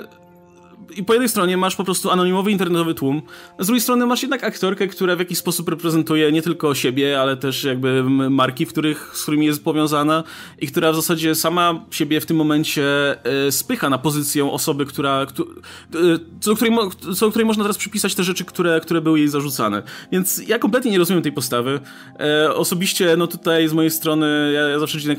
i po jednej stronie masz po prostu anonimowy internetowy tłum, z drugiej strony masz jednak aktorkę, która w jakiś sposób reprezentuje nie tylko siebie, ale też jakby marki, w których, z którymi jest powiązana i która w zasadzie sama siebie w tym momencie e, spycha na pozycję osoby, która, e, co, której, co której można teraz przypisać te rzeczy, które, które były jej zarzucane. Więc ja kompletnie nie rozumiem tej postawy. E, osobiście, no tutaj z mojej strony, ja, ja zawsze Ginę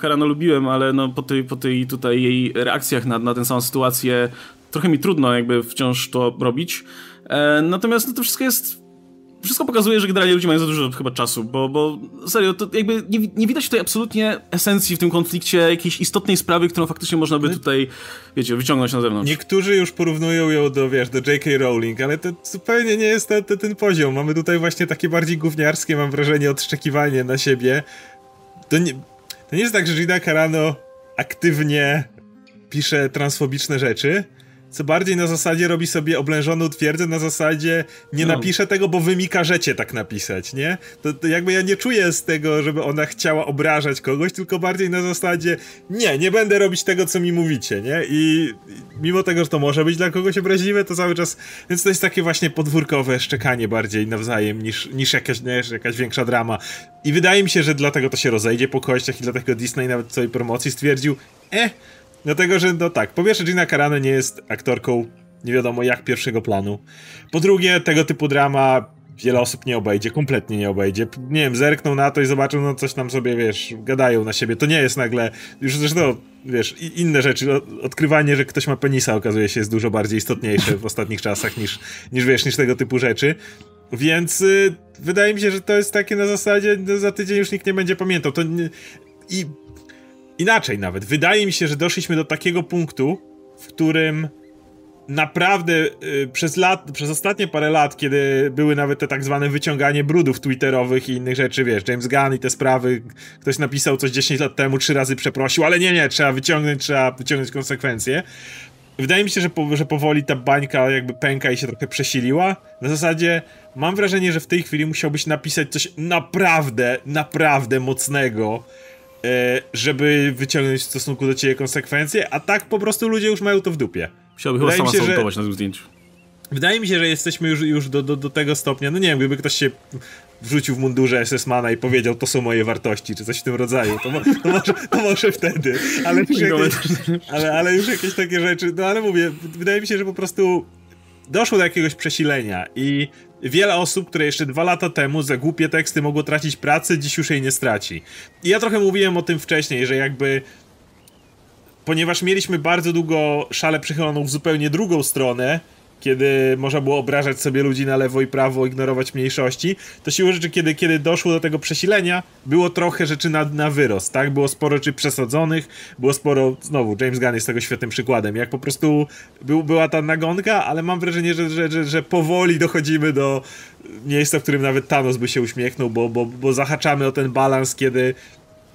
Carano lubiłem, ale no po tej, po tej tutaj jej reakcjach na, na tę samą sytuację trochę mi trudno jakby wciąż to robić. E, natomiast no, to wszystko jest wszystko pokazuje, że generalnie ludzie mają za dużo chyba czasu, bo, bo serio, to jakby nie, nie widać tutaj absolutnie esencji w tym konflikcie, jakiejś istotnej sprawy, którą faktycznie można by tutaj, wiecie, wyciągnąć na zewnątrz. Niektórzy już porównują ją do, wiesz, do J.K. Rowling, ale to zupełnie nie jest ten, ten poziom. Mamy tutaj właśnie takie bardziej gówniarskie, mam wrażenie, odszczekiwanie na siebie. To nie, to nie jest tak, że Gina Carano aktywnie pisze transfobiczne rzeczy, co bardziej na zasadzie robi sobie oblężoną twierdzę, na zasadzie nie no. napiszę tego, bo wy mi każecie tak napisać, nie? To, to, jakby ja nie czuję z tego, żeby ona chciała obrażać kogoś, tylko bardziej na zasadzie nie, nie będę robić tego, co mi mówicie, nie? I, mimo tego, że to może być dla kogoś obraźliwe, to cały czas, więc to jest takie właśnie podwórkowe szczekanie bardziej nawzajem niż, niż jakaś, nie, jakaś większa drama. I wydaje mi się, że dlatego to się rozejdzie po kościach i dlatego Disney nawet w swojej promocji stwierdził, eh, Dlatego, że no tak, po pierwsze Gina Carano nie jest aktorką nie wiadomo jak pierwszego planu. Po drugie, tego typu drama wiele osób nie obejdzie, kompletnie nie obejdzie. Nie wiem, zerkną na to i zobaczą, no coś tam sobie, wiesz, gadają na siebie. To nie jest nagle, już zresztą, wiesz, inne rzeczy, odkrywanie, że ktoś ma penisa okazuje się jest dużo bardziej istotniejsze w ostatnich czasach niż, niż wiesz, niż tego typu rzeczy. Więc y, wydaje mi się, że to jest takie na zasadzie, no, za tydzień już nikt nie będzie pamiętał. To nie, I inaczej nawet. Wydaje mi się, że doszliśmy do takiego punktu, w którym naprawdę y, przez lat, przez ostatnie parę lat, kiedy były nawet te tak zwane wyciąganie brudów twitterowych i innych rzeczy, wiesz, James Gunn i te sprawy, ktoś napisał coś 10 lat temu, trzy razy przeprosił, ale nie, nie, trzeba wyciągnąć, trzeba wyciągnąć konsekwencje. Wydaje mi się, że, po, że powoli ta bańka jakby pęka i się trochę przesiliła. Na zasadzie mam wrażenie, że w tej chwili musiałbyś napisać coś naprawdę, naprawdę mocnego, żeby wyciągnąć w stosunku do ciebie konsekwencje, a tak po prostu ludzie już mają to w dupie. Musiałby chyba sama salutować że... na tym zdjęciu. Wydaje mi się, że jesteśmy już, już do, do, do tego stopnia, no nie wiem, gdyby ktoś się wrzucił w mundurze SS-mana i powiedział, to są moje wartości, czy coś w tym rodzaju, to, mo to, może, to może wtedy, ale już, jakieś, ale, ale już jakieś takie rzeczy, no ale mówię, wydaje mi się, że po prostu doszło do jakiegoś przesilenia i wiele osób, które jeszcze dwa lata temu za głupie teksty mogło tracić pracę, dziś już jej nie straci. I ja trochę mówiłem o tym wcześniej, że jakby ponieważ mieliśmy bardzo długo szale przychyloną w zupełnie drugą stronę, kiedy można było obrażać sobie ludzi na lewo i prawo, ignorować mniejszości, to siłą rzeczy, kiedy, kiedy doszło do tego przesilenia, było trochę rzeczy na, na wyrost, tak? Było sporo rzeczy przesadzonych, było sporo, znowu, James Gunn jest tego świetnym przykładem, jak po prostu był, była ta nagonka, ale mam wrażenie, że, że, że, że powoli dochodzimy do miejsca, w którym nawet Thanos by się uśmiechnął, bo, bo, bo zahaczamy o ten balans, kiedy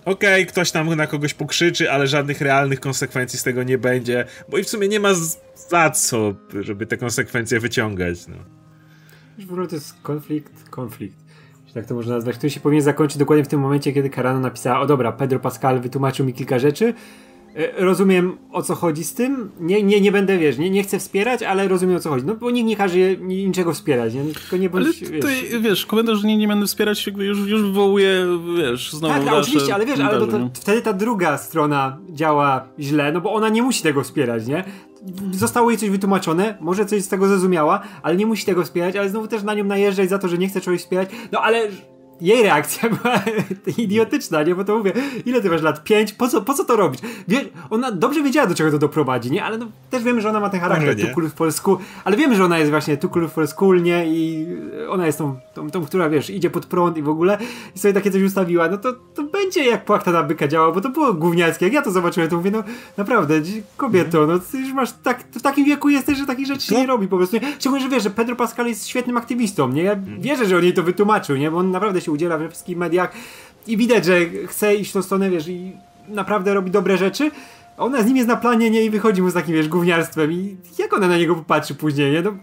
okej, okay, ktoś tam na kogoś pokrzyczy, ale żadnych realnych konsekwencji z tego nie będzie, bo i w sumie nie ma za co, żeby te konsekwencje wyciągać. No. W ogóle to jest konflikt, konflikt. tak to można nazwać, który się powinien zakończyć dokładnie w tym momencie, kiedy Carano napisała, o dobra, Pedro Pascal wytłumaczył mi kilka rzeczy, rozumiem o co chodzi z tym. Nie, nie, nie będę, wiesz, nie, nie chcę wspierać, ale rozumiem o co chodzi. No bo nikt nie każe niczego wspierać, nie? tylko nie bądź, Ale tutaj, wiesz, wiesz komentarz, że nie, nie będę wspierać, już, już wywołuje, wiesz, znowu Tak, tak oczywiście, ale wiesz, ale to, to, wtedy ta druga strona działa źle, no bo ona nie musi tego wspierać, nie? Zostało jej coś wytłumaczone, może coś z tego zrozumiała, ale nie musi tego wspierać, ale znowu też na nią najeżdżać za to, że nie chce czegoś wspierać. No ale jej reakcja była idiotyczna, nie? Bo to mówię, ile ty masz lat? Pięć? Po co, po co to robić? Ona dobrze wiedziała, do czego to doprowadzi, nie? Ale no, też wiemy, że ona ma ten charakter too cool for school, ale wiemy, że ona jest właśnie too cool for school, nie? I ona jest tą, tą, tą, która, wiesz, idzie pod prąd i w ogóle i sobie takie coś ustawiła, no to, to będzie jak płachta na byka działa, bo to było gówniackie. Jak ja to zobaczyłem, to mówię, no naprawdę, kobieto, no ty już masz tak, w takim wieku jesteś, że takich rzeczy się nie robi po prostu. Szczególnie, że wiesz, że Pedro Pascal jest świetnym aktywistą, nie? Ja wierzę, że on jej to wytłumaczył, nie? Bo on naprawdę się udziela we wszystkich mediach i widać, że chce iść w tą stronę, wiesz, i naprawdę robi dobre rzeczy. Ona z nim jest na planie, nie? I wychodzi mu z takim, wiesz, gówniarstwem i jak ona na niego popatrzy później, nie? No,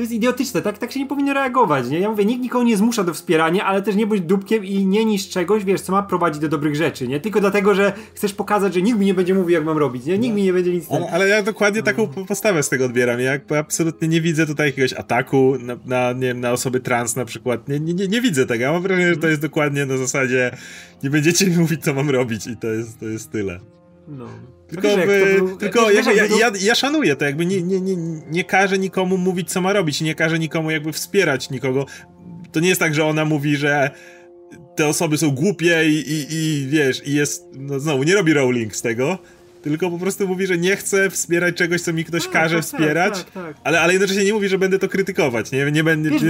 to jest idiotyczne, tak, tak się nie powinno reagować, nie? Ja mówię, nikt nikogo nie zmusza do wspierania, ale też nie bądź dupkiem i nie niż czegoś, wiesz, co ma prowadzić do dobrych rzeczy, nie? Tylko dlatego, że chcesz pokazać, że nikt mi nie będzie mówił, jak mam robić, nie? Nikt mi nie będzie nic... Ale, ale ja dokładnie taką postawę z tego odbieram, ja absolutnie nie widzę tutaj jakiegoś ataku na, na, nie wiem, na osoby trans na przykład, nie, nie, nie widzę tego, ja mam wrażenie, że to jest dokładnie na zasadzie nie będziecie mi mówić, co mam robić i to jest, to jest tyle. No. Tylko, wiesz, był, tylko jakby, ja, ja, ja, szanuję to, jakby nie, nie, nie, nie każę nikomu mówić, co ma robić, nie każę nikomu jakby wspierać nikogo. To nie jest tak, że ona mówi, że te osoby są głupie i, i, i wiesz, i jest, no znowu, nie robi Rowling z tego, tylko po prostu mówi, że nie chce wspierać czegoś, co mi ktoś tak, każe tak, wspierać, tak, tak, ale, ale jednocześnie nie mówi, że będę to krytykować, nie, nie będę... Wiesz,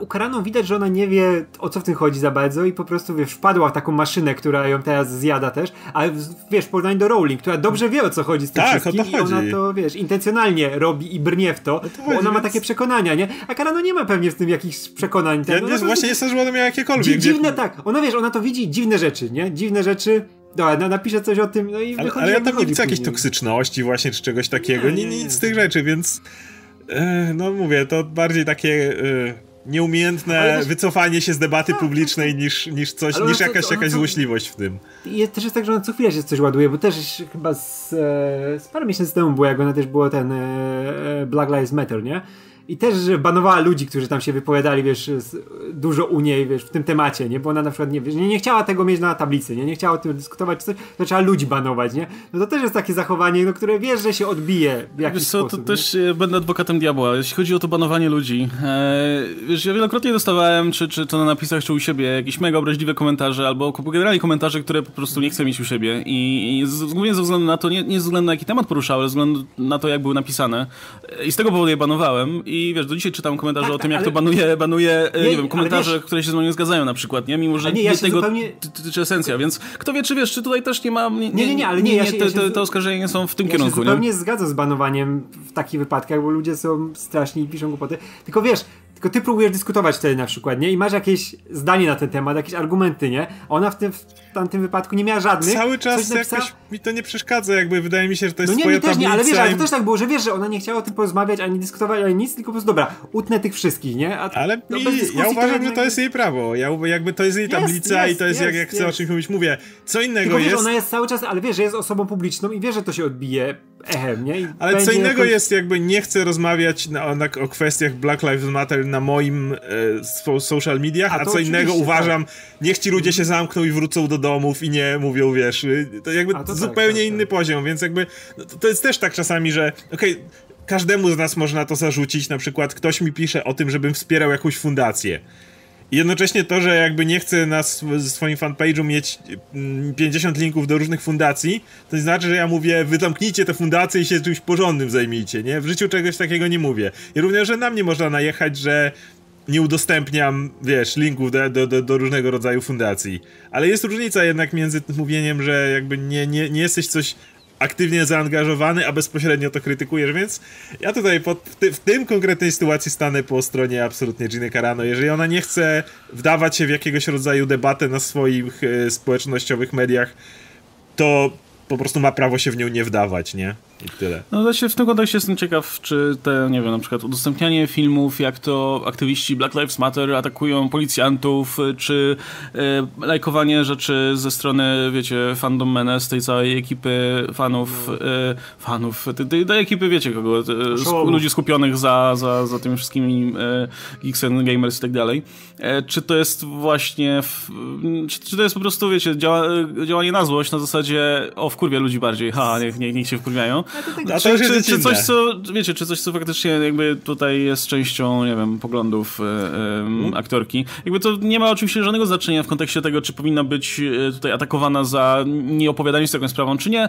u, Karaną widać, że ona nie wie, o co w tym chodzi za bardzo i po prostu, wiesz, wpadła w taką maszynę, która ją teraz zjada też, ale wiesz, w porównaniu do Rowling, która dobrze wie, o co chodzi z tym tak, wszystkim i ona to, wiesz, intencjonalnie robi i brnie w to, to bo ona więc... ma takie przekonania, nie? A Karano nie ma pewnie w tym jakichś przekonań. Ja, nie, właśnie nie sądzę, że ona miała jakiekolwiek. Dzi dziwne, tak, ona, wiesz, ona to widzi, dziwne rzeczy, nie? Dziwne rzeczy Dobra, napiszę coś o tym, no i Ale, ale ja tam nie widzę jakiejś toksyczności właśnie, czy czegoś takiego, nie, nie, nic z tych rzeczy, więc e, no mówię, to bardziej takie e, nieumiejętne też, wycofanie się z debaty tak, publicznej tak, niż, niż coś, niż jakaś, to, jakaś złośliwość w tym. I też jest tak, że ona co chwilę się coś ładuje, bo też chyba z, e, z parę miesięcy temu było, jak ona też było ten Black Lives Matter, nie? I też że banowała ludzi, którzy tam się wypowiadali, wiesz, dużo u niej, wiesz, w tym temacie, nie? Bo ona na przykład nie, wiesz, nie, nie chciała tego mieć na tablicy, nie? Nie chciała o tym dyskutować, coś, to trzeba ludzi banować, nie? No to też jest takie zachowanie, no, które wiesz, że się odbije w jakiś wiesz co, sposób. to też e, będę adwokatem diabła. Jeśli chodzi o to banowanie ludzi, e, wiesz, ja wielokrotnie dostawałem, czy, czy to na napisach, czy u siebie, jakieś mega obraźliwe komentarze, albo generalnie komentarze, które po prostu nie chcę mieć u siebie i, i z, głównie ze względu na to, nie, nie ze względu na jaki temat poruszały, ale ze względu na to, jak były napisane. I z tego powodu je banowałem i i wiesz, do dzisiaj czytam komentarze tak, o tym, jak ale... to banuje, banuje nie, nie wiem, komentarze, wiesz... które się z mną nie zgadzają na przykład, nie? Mimo, że nie, ja nie tego zupełnie... tyczy esencja, więc kto wie, czy wiesz, czy tutaj też nie ma... Nie, nie, nie, ale nie, ja się, te, te, te oskarżenia nie są w tym ja kierunku, się zupełnie zgadzam z banowaniem w takich wypadkach, bo ludzie są straszni i piszą głupoty. Tylko wiesz, tylko ty próbujesz dyskutować wtedy na przykład, nie? I masz jakieś zdanie na ten temat, jakieś argumenty, nie? Ona w tym, w tamtym wypadku nie miała żadnych. Cały czas jakoś mi to nie przeszkadza, jakby wydaje mi się, że to jest no nie, mi też nie, ale wiesz, ale to też tak było, że wiesz, że ona nie chciała o tym porozmawiać, ani dyskutować, ani nic, tylko po prostu dobra, utnę tych wszystkich, nie? A, ale no, mi, ja uważam, że to jest jej prawo. Ja jakby to jest jej tablica jest, i to jest, jest jak, jak chcę o czymś mówić. Mówię, co innego tylko jest. Wiesz, ona jest cały czas, ale wiesz, że jest osobą publiczną i wie, że to się odbije echem, nie? I ale co innego jakoś... jest jakby nie chcę rozmawiać na, na, o kwestiach Black Lives Matter na moim e, social mediach, a, a co innego uważam, tak. niech ci ludzie się zamkną i wrócą do domów i nie mówią, wiesz, y, to jakby to tak, zupełnie tak, inny tak. poziom, więc jakby no, to, to, jest też tak czasami, że okej, okay, każdemu z nas można to zarzucić, na przykład ktoś mi pisze o tym, żebym wspierał jakąś fundację. Jednocześnie to, że jakby nie chcę na swoim fanpage'u mieć 50 mm, linków do różnych fundacji, to nie znaczy, że ja mówię, wy zamknijcie te fundacje i się czymś porządnym zajmijcie, nie? W życiu czegoś takiego nie mówię. I również, że na mnie można najechać, że nie udostępniam, wiesz, linków do, do, do, do, różnego rodzaju fundacji. Ale jest różnica jednak między mówieniem, że jakby nie, nie, nie jesteś coś aktywnie zaangażowany, a bezpośrednio to krytykujesz, więc ja tutaj pod, w, ty, w, tym konkretnej sytuacji stanę po stronie absolutnie Giny Carano. Jeżeli ona nie chce wdawać się w jakiegoś rodzaju debatę na swoich e, społecznościowych mediach, to po prostu ma prawo się w nią nie wdawać, nie? I tyle. No właśnie w tym kontekście jestem ciekaw, czy te, nie wiem, na przykład udostępnianie filmów, jak to aktywiści Black Lives Matter atakują policjantów, czy e, lajkowanie rzeczy ze strony, wiecie, fandom menes, tej całej ekipy fanów, e, fanów, tej, tej, tej ekipy, wiecie kogo, e, sk ludzi skupionych za, za, za tymi wszystkimi e, geeks and gamers i tak dalej. Czy to jest właśnie, w, czy, czy, to jest po prostu, wiecie, działa, działanie na złość, na zasadzie, o, wkurwia ludzi bardziej, ha, niech, niech, niech się wkurwiają. A to czy, czy, czy, coś, co, wiecie, czy coś, co faktycznie jakby tutaj jest częścią, nie wiem, poglądów e, aktorki. Jakby to nie ma oczywiście żadnego znaczenia w kontekście tego, czy powinna być e, tutaj atakowana za nieopowiadanie się z taką sprawą, czy nie,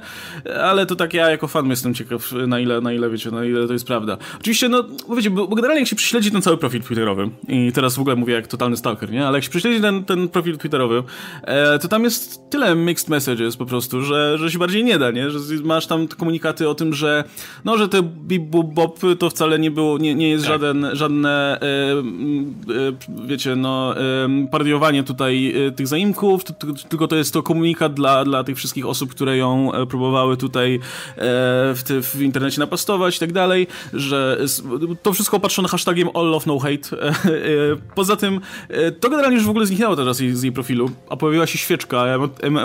ale to tak ja jako fan jestem ciekaw, na ile, na ile, wiecie, na ile to jest prawda. Oczywiście, no, wiecie, bo, bo generalnie jak się prześledzi ten cały profil twitterowy i teraz w ogóle mówię jak totalny stalker, nie? Ale jak się prześledzi ten, ten profil twitterowy, e, to tam jest tyle mixed messages po prostu, że, że się bardziej nie da, nie? Że masz tam komunikaty o tym, że no, że te bip bop bop to wcale nie było, nie, nie jest tak. żaden, żadne e, e, wiecie, no parodiowanie tutaj e, tych zaimków, tylko to jest to komunikat dla, dla tych wszystkich osób, które ją próbowały tutaj w, te, w internecie napastować i tak dalej, że to wszystko opatrzone hashtagiem all love no hate. Poza tym to generalnie już w ogóle zniknęło teraz z jej, z jej profilu, a pojawiła się świeczka,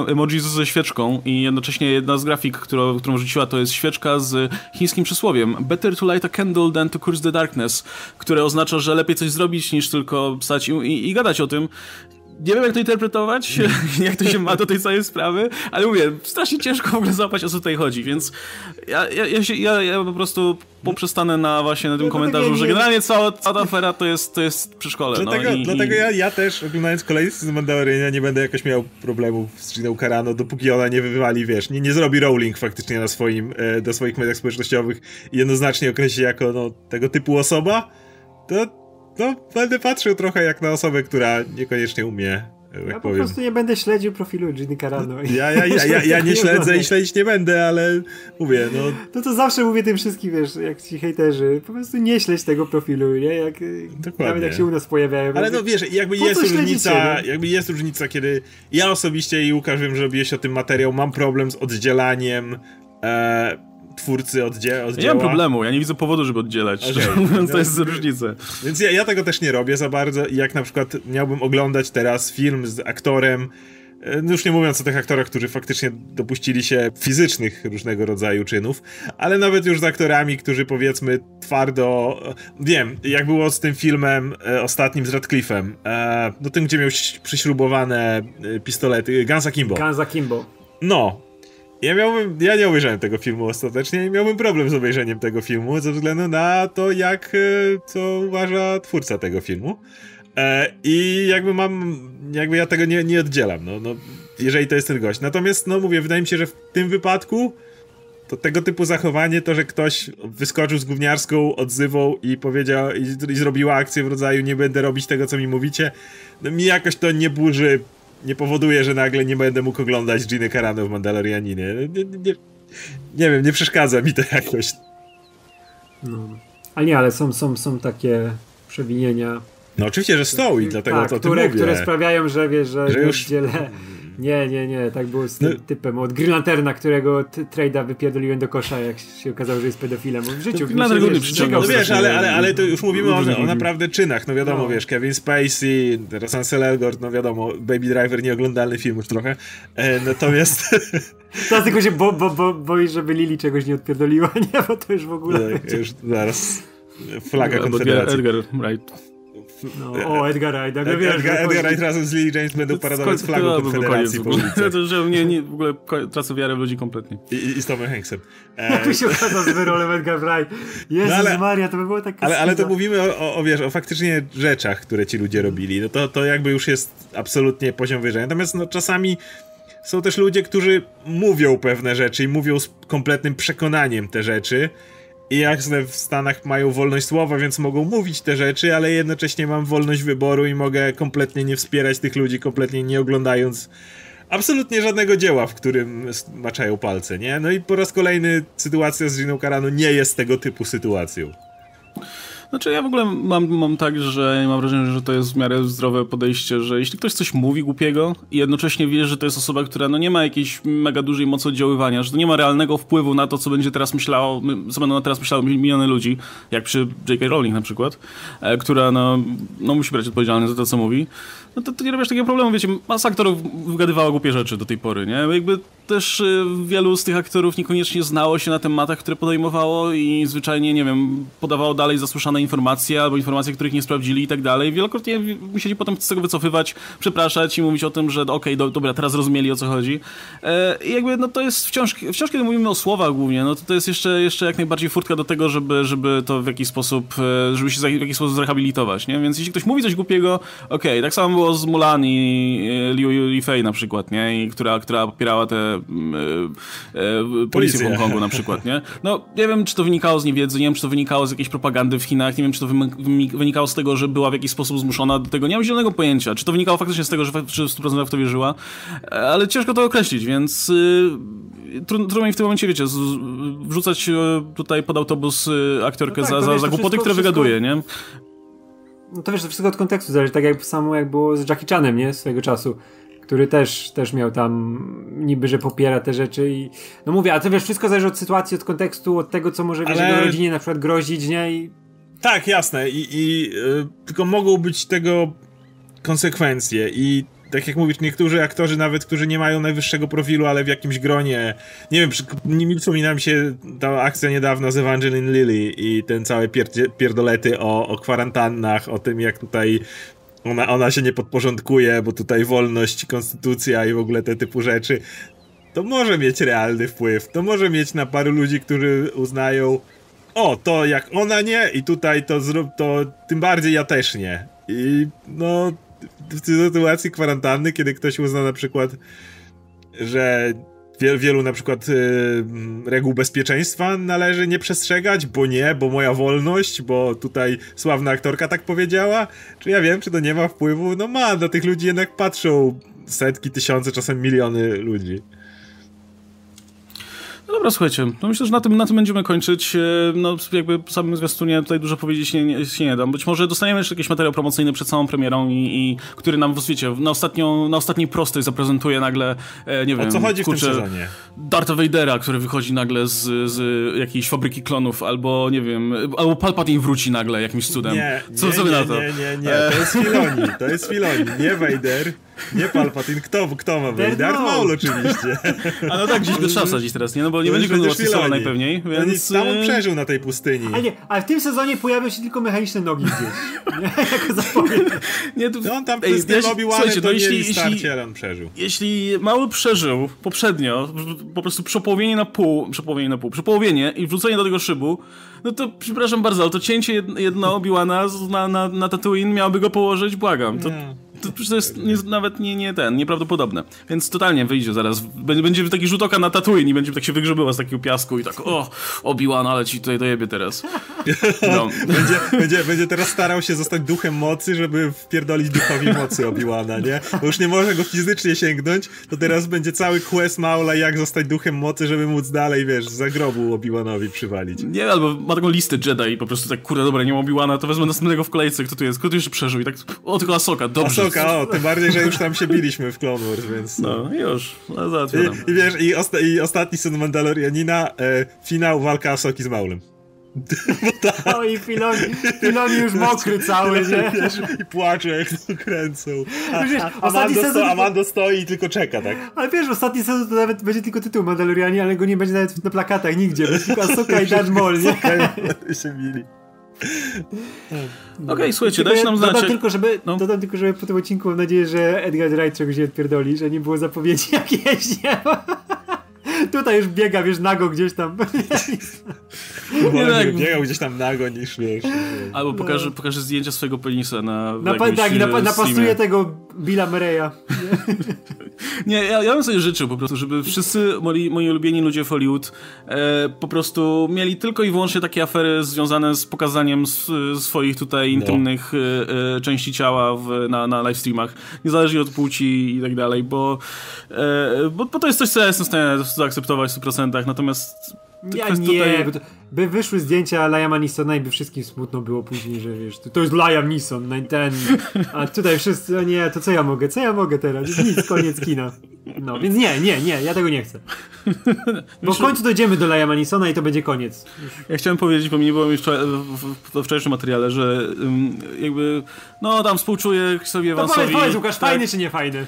emoji ze świeczką i jednocześnie jedna z grafik, którą, którą rzuciła to jest świeczka z chińskim przysłowiem. Better to light a candle than to curse the darkness, które oznacza, że lepiej coś zrobić niż tylko stać i, i, i gadać o tym nie wiem, jak to interpretować, jak to się ma do tej całej sprawy, ale mówię, strasznie ciężko w ogóle złapać, o co tutaj chodzi, więc ja, ja, ja, się, ja, ja po prostu poprzestanę na właśnie na tym no, komentarzu, że generalnie cała, cała ta afera to jest, to jest przy szkole. Dlatego, no, i, dlatego i... Ja, ja też, oglądając kolejny sezon Mandaloriana, nie będę jakoś miał problemów z Giną Carano, dopóki ona nie wywali, wiesz, nie, nie zrobi Rowling faktycznie na swoim, e, do swoich mediach społecznościowych i jednoznacznie określi jako no, tego typu osoba, to no, będę patrzył trochę jak na osobę, która niekoniecznie umie. Tak ja po powiem. prostu nie będę śledził profilu Ginny Carano. Ja, ja, ja, ja, ja nie śledzę i śledzić nie będę, ale mówię, no. No to zawsze mówię tym wszystkim, wiesz, jak ci hejterzy, po prostu nie śledź tego profilu, nie? Jak, Dokładnie. Nawet jak się u nas pojawiają. Ale no wiesz, jakby jest różnica, no? jakby jest różnica, kiedy ja osobiście i Łukasz wiem, że robiłeś o tym materiał, mam problem z oddzielaniem e, twórcy oddzie oddzieła. Nie mam problemu, ja nie widzę powodu, żeby oddzielać. Okay. To jest różnica. Więc ja, ja tego też nie robię za bardzo i jak na przykład miałbym oglądać teraz film z aktorem, e, no już nie mówiąc o tych aktorach, którzy faktycznie dopuścili się fizycznych różnego rodzaju czynów, ale nawet już z aktorami, którzy powiedzmy twardo. Wiem, jak było z tym filmem e, ostatnim z Radcliffe'em, e, no tym, gdzie miał przyśrubowane e, pistolety, Gansa Kimbo. Gansa Kimbo. No, ja miałbym, ja nie obejrzałem tego filmu ostatecznie i miałbym problem z obejrzeniem tego filmu ze względu na to, jak, e, co uważa twórca tego filmu. E, I jakby mam, jakby ja tego nie, nie oddzielam, no, no, jeżeli to jest ten gość. Natomiast, no mówię, wydaje mi się, że w tym wypadku to tego typu zachowanie, to, że ktoś wyskoczył z gówniarską odzywą i powiedział, i, i zrobiła akcję w rodzaju nie będę robić tego, co mi mówicie, no mi jakoś to nie burzy nie powoduje, że nagle nie będę mógł oglądać Giny Carano w Mandalorianinie. Nie, nie, nie, wiem, nie przeszkadza mi to jakoś. No. Ale nie, ale są, są, są takie przewinienia. No oczywiście, że są i dlatego tak, to które, mówię. które sprawiają, że wiesz, że, że już dzielę nie, nie, nie, tak było z tym no. typem od Green Lanterna, którego trade'a wypierdoliłem do kosza, jak się okazało, że jest pedofilem. W życiu no, Green Lantern przyciągał. No wiesz, ale, ale, ale to już mówimy o, o naprawdę czynach, no wiadomo, no. wiesz, Kevin Spacey, teraz Ansel Elgort, no wiadomo, Baby Driver, nieoglądalny film już trochę, e, natomiast... Teraz tylko się bo, bo, bo, boisz, żeby Lili czegoś nie odpierdoliła, nie, bo to już w ogóle... Tak, już zaraz flaga Konfederacji. Edgar Wright. No, o, Edgar Wright, Edgar, wiesz, Edgar, Edgar Wright razem z Lily James będą paradować flagą Konfederacji po ulicy. To, że mnie nie, w ogóle tracę wiarę w ludzi kompletnie. I, i, i z Tomem Hanksem. Jak mi się okazał z wyrolem Edgar Wright. Jezus no ale, Maria, to by było tak ale, ale to mówimy o, o, o, wiesz, o faktycznie rzeczach, które ci ludzie robili. No to, to jakby już jest absolutnie poziom wyżej. Natomiast no, czasami są też ludzie, którzy mówią pewne rzeczy i mówią z kompletnym przekonaniem te rzeczy i jak w Stanach mają wolność słowa, więc mogą mówić te rzeczy, ale jednocześnie mam wolność wyboru i mogę kompletnie nie wspierać tych ludzi, kompletnie nie oglądając absolutnie żadnego dzieła, w którym maczają palce, nie? No i po raz kolejny sytuacja z Giną Carano nie jest tego typu sytuacją. Znaczy ja w ogóle mam, mam tak, że mam wrażenie, że to jest w miarę zdrowe podejście, że jeśli ktoś coś mówi głupiego i jednocześnie wie, że to jest osoba, która no nie ma jakiejś mega dużej mocy oddziaływania, że to nie ma realnego wpływu na to, co będzie teraz myślało, co będą teraz myślały miliony ludzi, jak przy J.K. Rowling na przykład, e, która no, no musi brać odpowiedzialność za to, co mówi, no to, to nie robisz takiego problemu, wiecie, masa aktorów wygadywało głupie rzeczy do tej pory, nie? Jakby też y, wielu z tych aktorów niekoniecznie znało się na tematach, które podejmowało i zwyczajnie, nie wiem, podawało dalej zasłyszane informacje albo informacje, których nie sprawdzili i tak dalej. Wielokrotnie musieli potem z tego wycofywać, przepraszać i mówić o tym, że okej, okay, do, dobra, teraz rozumieli o co chodzi. E, I jakby, no to jest wciąż, wciąż kiedy mówimy o słowach głównie, no to to jest jeszcze, jeszcze jak najbardziej furtka do tego, żeby, żeby to w jakiś sposób, e, żeby się w jakiś sposób zrehabilitować, nie? Więc jeśli ktoś mówi coś głupiego, okej, okay, tak samo było z Mulan i e, Liu Yifei na przykład, nie? I która, która popierała te e, e, policję w Hongkongu na przykład, nie? No, nie wiem, czy to wynikało z niewiedzy, nie wiem, czy to wynikało z jakiejś propagandy w Chinach, nie wiem, czy to wynikało z tego, że była w jakiś sposób zmuszona do tego, nie mam zielonego pojęcia, czy to wynikało faktycznie z tego, że, w 100% w to wierzyła, ale ciężko to określić, więc yy, trudno mi w tym momencie, wiecie, z, wrzucać tutaj pod autobus aktorkę no tak, za, za, za głupoty, które wszystko... wygaduje, nie? No to wiesz, to wszystko od kontekstu zależy, tak jak samo jak było z Jackie Chanem, nie? Swojego czasu który też, też miał tam niby, że popiera te rzeczy i no mówię, a to wiesz, wszystko zależy od sytuacji, od kontekstu, od tego, co może wiesz, Ale... jego rodzinie na przykład grozić, nie? I... Tak, jasne i, i yy, tylko mogą być tego konsekwencje i tak jak mówisz, niektórzy aktorzy nawet, którzy nie mają najwyższego profilu, ale w jakimś gronie, nie wiem, mi przypomina mi się ta akcja niedawna z Evangeline Lilly i ten całe pierdolety o, o kwarantannach, o tym jak tutaj ona, ona się nie podporządkuje, bo tutaj wolność, konstytucja i w ogóle te typu rzeczy. To może mieć realny wpływ. To może mieć na paru ludzi, którzy uznają, o, to jak ona nie i tutaj to zrób, to tym bardziej ja też nie. I no, w sytuacji kwarantanny, kiedy ktoś uzna na przykład, że wielu, na przykład y, reguł bezpieczeństwa należy nie przestrzegać, bo nie, bo moja wolność, bo tutaj sławna aktorka tak powiedziała. Czy ja wiem, czy to nie ma wpływu? No ma, na tych ludzi jednak patrzą setki, tysiące, czasem miliony ludzi. Dobra, słuchajcie, no myślę, że na tym, na tym będziemy kończyć. E, no jakby samym zwiastunie tutaj dużo powiedzieć nie, nie, się nie dam. Być może dostaniemy jeszcze jakiś materiał promocyjny przed całą premierą i, i który nam, wiecie, na, ostatnią, na ostatniej prostej zaprezentuje nagle, e, nie wiem... O co chodzi kurczę, w tym sezonie? Darta Vadera, który wychodzi nagle z, z jakiejś fabryki klonów, albo nie wiem, albo Palpatine wróci nagle jakimś cudem. Nie, co, nie, nie, na to? Nie, nie, nie, to jest Filoni, to jest Filoni, nie Vader. Nie Palpatine, kto, kto ma być? Darth Maul oczywiście. A no tak, gdzieś go trzeba wsadzić teraz, nie? No bo nie będzie kontynuacji solo najpewniej, więc... Tam on przeżył na tej pustyni. Ale nie, ale w tym sezonie pojawią się tylko mechaniczne nogi gdzieś. Nie? Jako zapowiedź. Nie, to... No on tam Ej, z tym Obi-Wanem to jeśli, jeśli, on przeżył. Jeśli Mały przeżył poprzednio, po prostu przepołowienie na pół, przepołowienie na pół, przepołowienie i wrzucenie do tego szybu, no to przepraszam bardzo, ale to cięcie jedno Obi-Wana na, na, na Tatooine miałoby go położyć, błagam. To, to, to jest nie, nawet nie, nie ten, nieprawdopodobne. Więc totalnie wyjdzie zaraz. Będzie taki rzut oka na Tatooine i będzie tak się wygrzebyła z takiego piasku i tak, o, Obi-Wan, ale ci tutaj dojebie teraz. No. będzie, będzie, będzie teraz starał się zostać duchem mocy, żeby wpierdolić duchowi mocy Obi-Wana, nie? Bo już nie może go fizycznie sięgnąć, to teraz będzie cały quest Maula, jak zostać duchem mocy, żeby móc dalej, wiesz, za grobu Obi-Wanowi przywalić. Nie, albo ma taką listę Jedi i po prostu tak, kurde, dobra, nie ma Obi-Wana, to wezmę następnego w kolejce, kto tu jest, kto tu jeszcze przeżył i tak, o, tylko Asoka, dobrze. O, tym bardziej, że już tam się biliśmy w Clone Wars, więc... No, już, no, I, I, wiesz, i, osta i ostatni syn Mandalorianina, e, finał walka Asoki z Maulem. No i Filoni, Filoni już mokry cały, nie? Wiesz, I płacze jak to kręcą. A, wiesz, a, Amando, sezon... sto, Amando stoi i tylko czeka, tak? Ale wiesz, ostatni sezon to nawet będzie tylko tytuł Mandalorianie, ale go nie będzie nawet na plakatach nigdzie. Będzie tylko Asoka i Darth Maul, nie? się mili. Okej, okay, słuchajcie, dajcie nam znać. Dodam tylko, żeby, no. dodam tylko, żeby po tym odcinku mam nadzieję, że Edgar Wright czegoś nie odpierdoli, że nie było zapowiedzi jakieś, nie? Tutaj już biega, wiesz, nago gdzieś tam. nie, tak. biegał gdzieś tam nago niż wiesz. Albo no. pokaże, pokaże zdjęcia swojego penisa na. na pa, tak, i na, napasuje tego Billa Murray'a. nie, ja, ja bym sobie życzył po prostu, żeby wszyscy moi, moi ulubieni ludzie w Hollywood e, po prostu mieli tylko i wyłącznie takie afery związane z pokazaniem swoich tutaj no. intymnych e, e, części ciała w, na, na live streamach, niezależnie od płci i tak dalej, bo, e, bo, bo to jest coś, co ja jestem w stanie zaakceptować w 100%, natomiast ja nie, tutaj... by wyszły zdjęcia Liama Neesona i by wszystkim smutno było później, że wiesz, to, jest Liam Neeson, no ten, a tutaj wszyscy, o nie, to co ja mogę, co ja mogę teraz, nic, koniec kina. No, więc nie, nie, nie, ja tego nie chcę. Bo w końcu dojdziemy do Liama Neesona i to będzie koniec. Ja chciałem powiedzieć, bo mi nie było jeszcze w, wczorajszym materiale, że jakby, no tam współczuję sobie Evansowi. No powiedz, powiedz Łukasz, tak, fajny czy nie fajny?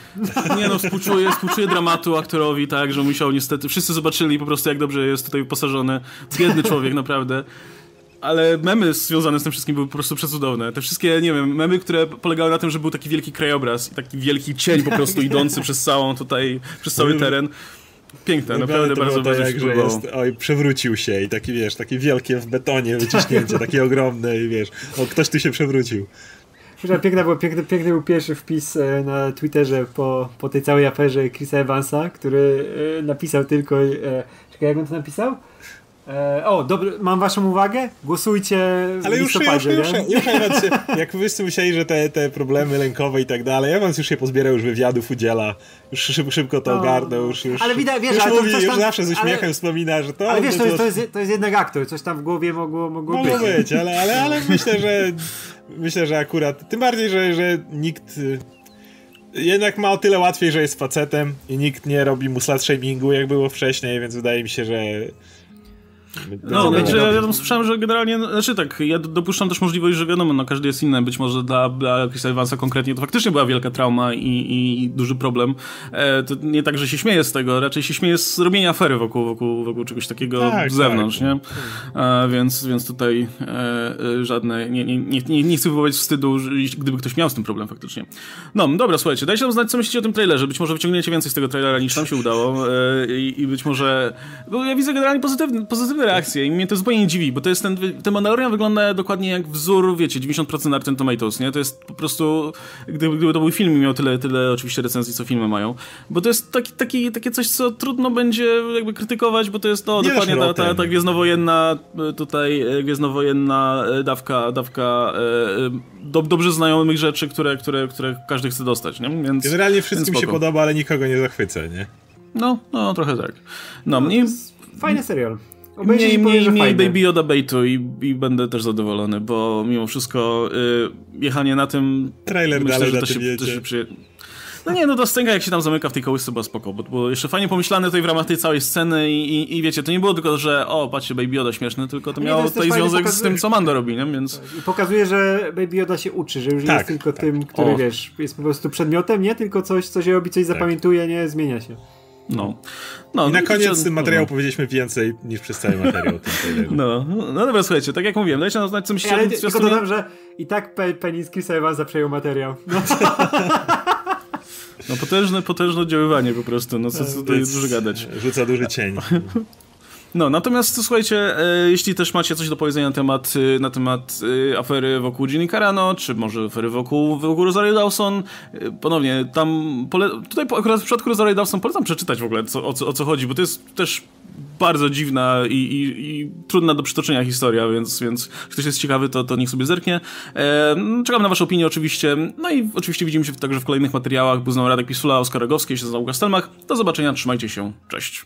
Nie no, współczuję, współczuję dramatu aktorowi, tak, że musiał niestety, wszyscy zobaczyli po prostu jak dobrze jest tutaj wyposażony. Biedny człowiek, naprawdę ale memy związane z tym wszystkim były po prostu przecudowne. Te wszystkie, nie wiem, memy, które polegały na tym, że był taki wielki krajobraz i taki wielki cień po prostu idący przez całą tutaj, przez cały teren. Piękne, naprawdę to bardzo, to bardzo jak, że jest, Oj, przewrócił się i taki, wiesz, takie wielkie w betonie wyciśnięcie, takie ogromne i wiesz, o, ktoś tu się przewrócił. Piękny był, piękny, piękny był pierwszy wpis e, na Twitterze po, po tej całej aferze Chrisa Evansa, który e, napisał tylko, e, czekaj, jak on to napisał? E, o, dobry, mam waszą uwagę? Głosujcie w Ale już, już, już, już, już jak wszyscy myśleli, że te, te problemy lękowe i tak dalej, Evans już się pozbierał, już wywiadów udziela, już szyb, szybko to no, ogarnął, już, już, ale widać, wiesz, już, ale mówi, tam, już zawsze z uśmiechem ale, wspomina, że to... Ale wiesz, to, jest, to, jest, to jest jednak aktor, coś tam w głowie mogło, mogło być. Mogło być, ale, ale, ale myślę, że myślę, że akurat, tym bardziej, że, że nikt jednak ma o tyle łatwiej, że jest facetem i nikt nie robi mu slut shamingu, jak było wcześniej, więc wydaje mi się, że no, znaczy, ja, ja tam słyszałem, że generalnie, znaczy tak, ja dopuszczam też możliwość, że wiadomo, no każdy jest inny, być może dla, dla Chrisa Evansa konkretnie to faktycznie była wielka trauma i, i, i duży problem. E, to nie tak, że się śmieje z tego, raczej się śmieje z robienia afery wokół, wokół, wokół czegoś takiego tak, z zewnątrz, tak. nie? E, więc, więc tutaj e, e żadne, nie, nie, nie, nie chcę wywołać wstydu, gdyby ktoś miał z tym problem faktycznie. No, dobra, słuchajcie, dajcie nam znać, co myślicie o tym trailerze, być może wyciągniecie więcej z tego trailera niż nam się udało e, i, i być może, bo ja widzę generalnie pozytywny, pozytywny reakcje i mnie to zupełnie nie dziwi, bo to jest ten, ten Mandalorian wygląda dokładnie jak wzór, wiecie, 90% Rotten Tomatoes, nie? To jest po prostu, gdyby, gdyby to był film i miał tyle, tyle oczywiście recenzji, co filmy mają, bo to jest taki, taki, takie coś, co trudno będzie jakby krytykować, bo to jest to dokładnie ta, ta, ta gwiezdnowojenna tutaj, e, gwiezdnowojenna e, dawka, dawka e, do, dobrze znajomych rzeczy, które, które, które każdy chce dostać, nie? Więc, Generalnie wszystkim się podoba, ale nikogo nie zachwyca, nie? No, no trochę tak. No, no mnie... Fajny serial. Mniej, mniej, mniej Baby Yoda baitu i, i będę też zadowolony, bo mimo wszystko y, jechanie na tym... Trailer myślę, dalej że to się, to się przy... No nie, no to scenka jak się tam zamyka w tej kołysce była spoko, bo było jeszcze fajnie pomyślane tutaj w ramach tej całej sceny i, i, i wiecie, to nie było tylko, że o, patrzcie, Baby Yoda śmieszny, tylko to miało tutaj związek pokazuje... z tym, co Mando robi, nie? Więc... I pokazuje, że Baby Yoda się uczy, że już tak, nie jest tylko tak. tym, który, o. wiesz, jest po prostu przedmiotem, nie? Tylko coś, co się robi, coś tak. zapamiętuje, nie? Zmienia się. No. no I na koniec tym materiału no. powiedzieliśmy więcej niż przez cały materiał. no, no dobra, słuchajcie, tak jak mówiłem, dajcie nam znać, co myślicie Ale tylko dodam, że i tak Pe penis Chrisa Evansa przejął materiał. No. no potężne, potężne oddziaływanie po prostu, no co, co tutaj dużo gadać. Rzuca duży cień. No, natomiast słuchajcie, e, jeśli też macie coś do powiedzenia na temat, e, na temat e, afery wokół Ginny Carano, czy może afery wokół, wokół Rosario Dawson, ponownie, tam, pole, tutaj akurat w przypadku Rosario Dawson polecam przeczytać w ogóle co, o, co, o co chodzi, bo to jest też bardzo dziwna i, i, i, trudna do przytoczenia historia, więc, więc ktoś jest ciekawy, to, to niech sobie zerknie. Czekam na waszą opinię oczywiście. No i oczywiście widzimy się także w kolejnych materiałach. Był z nami Radek Pisula, Oskar Rogowski, się z Stelmach. Do zobaczenia, trzymajcie się, cześć.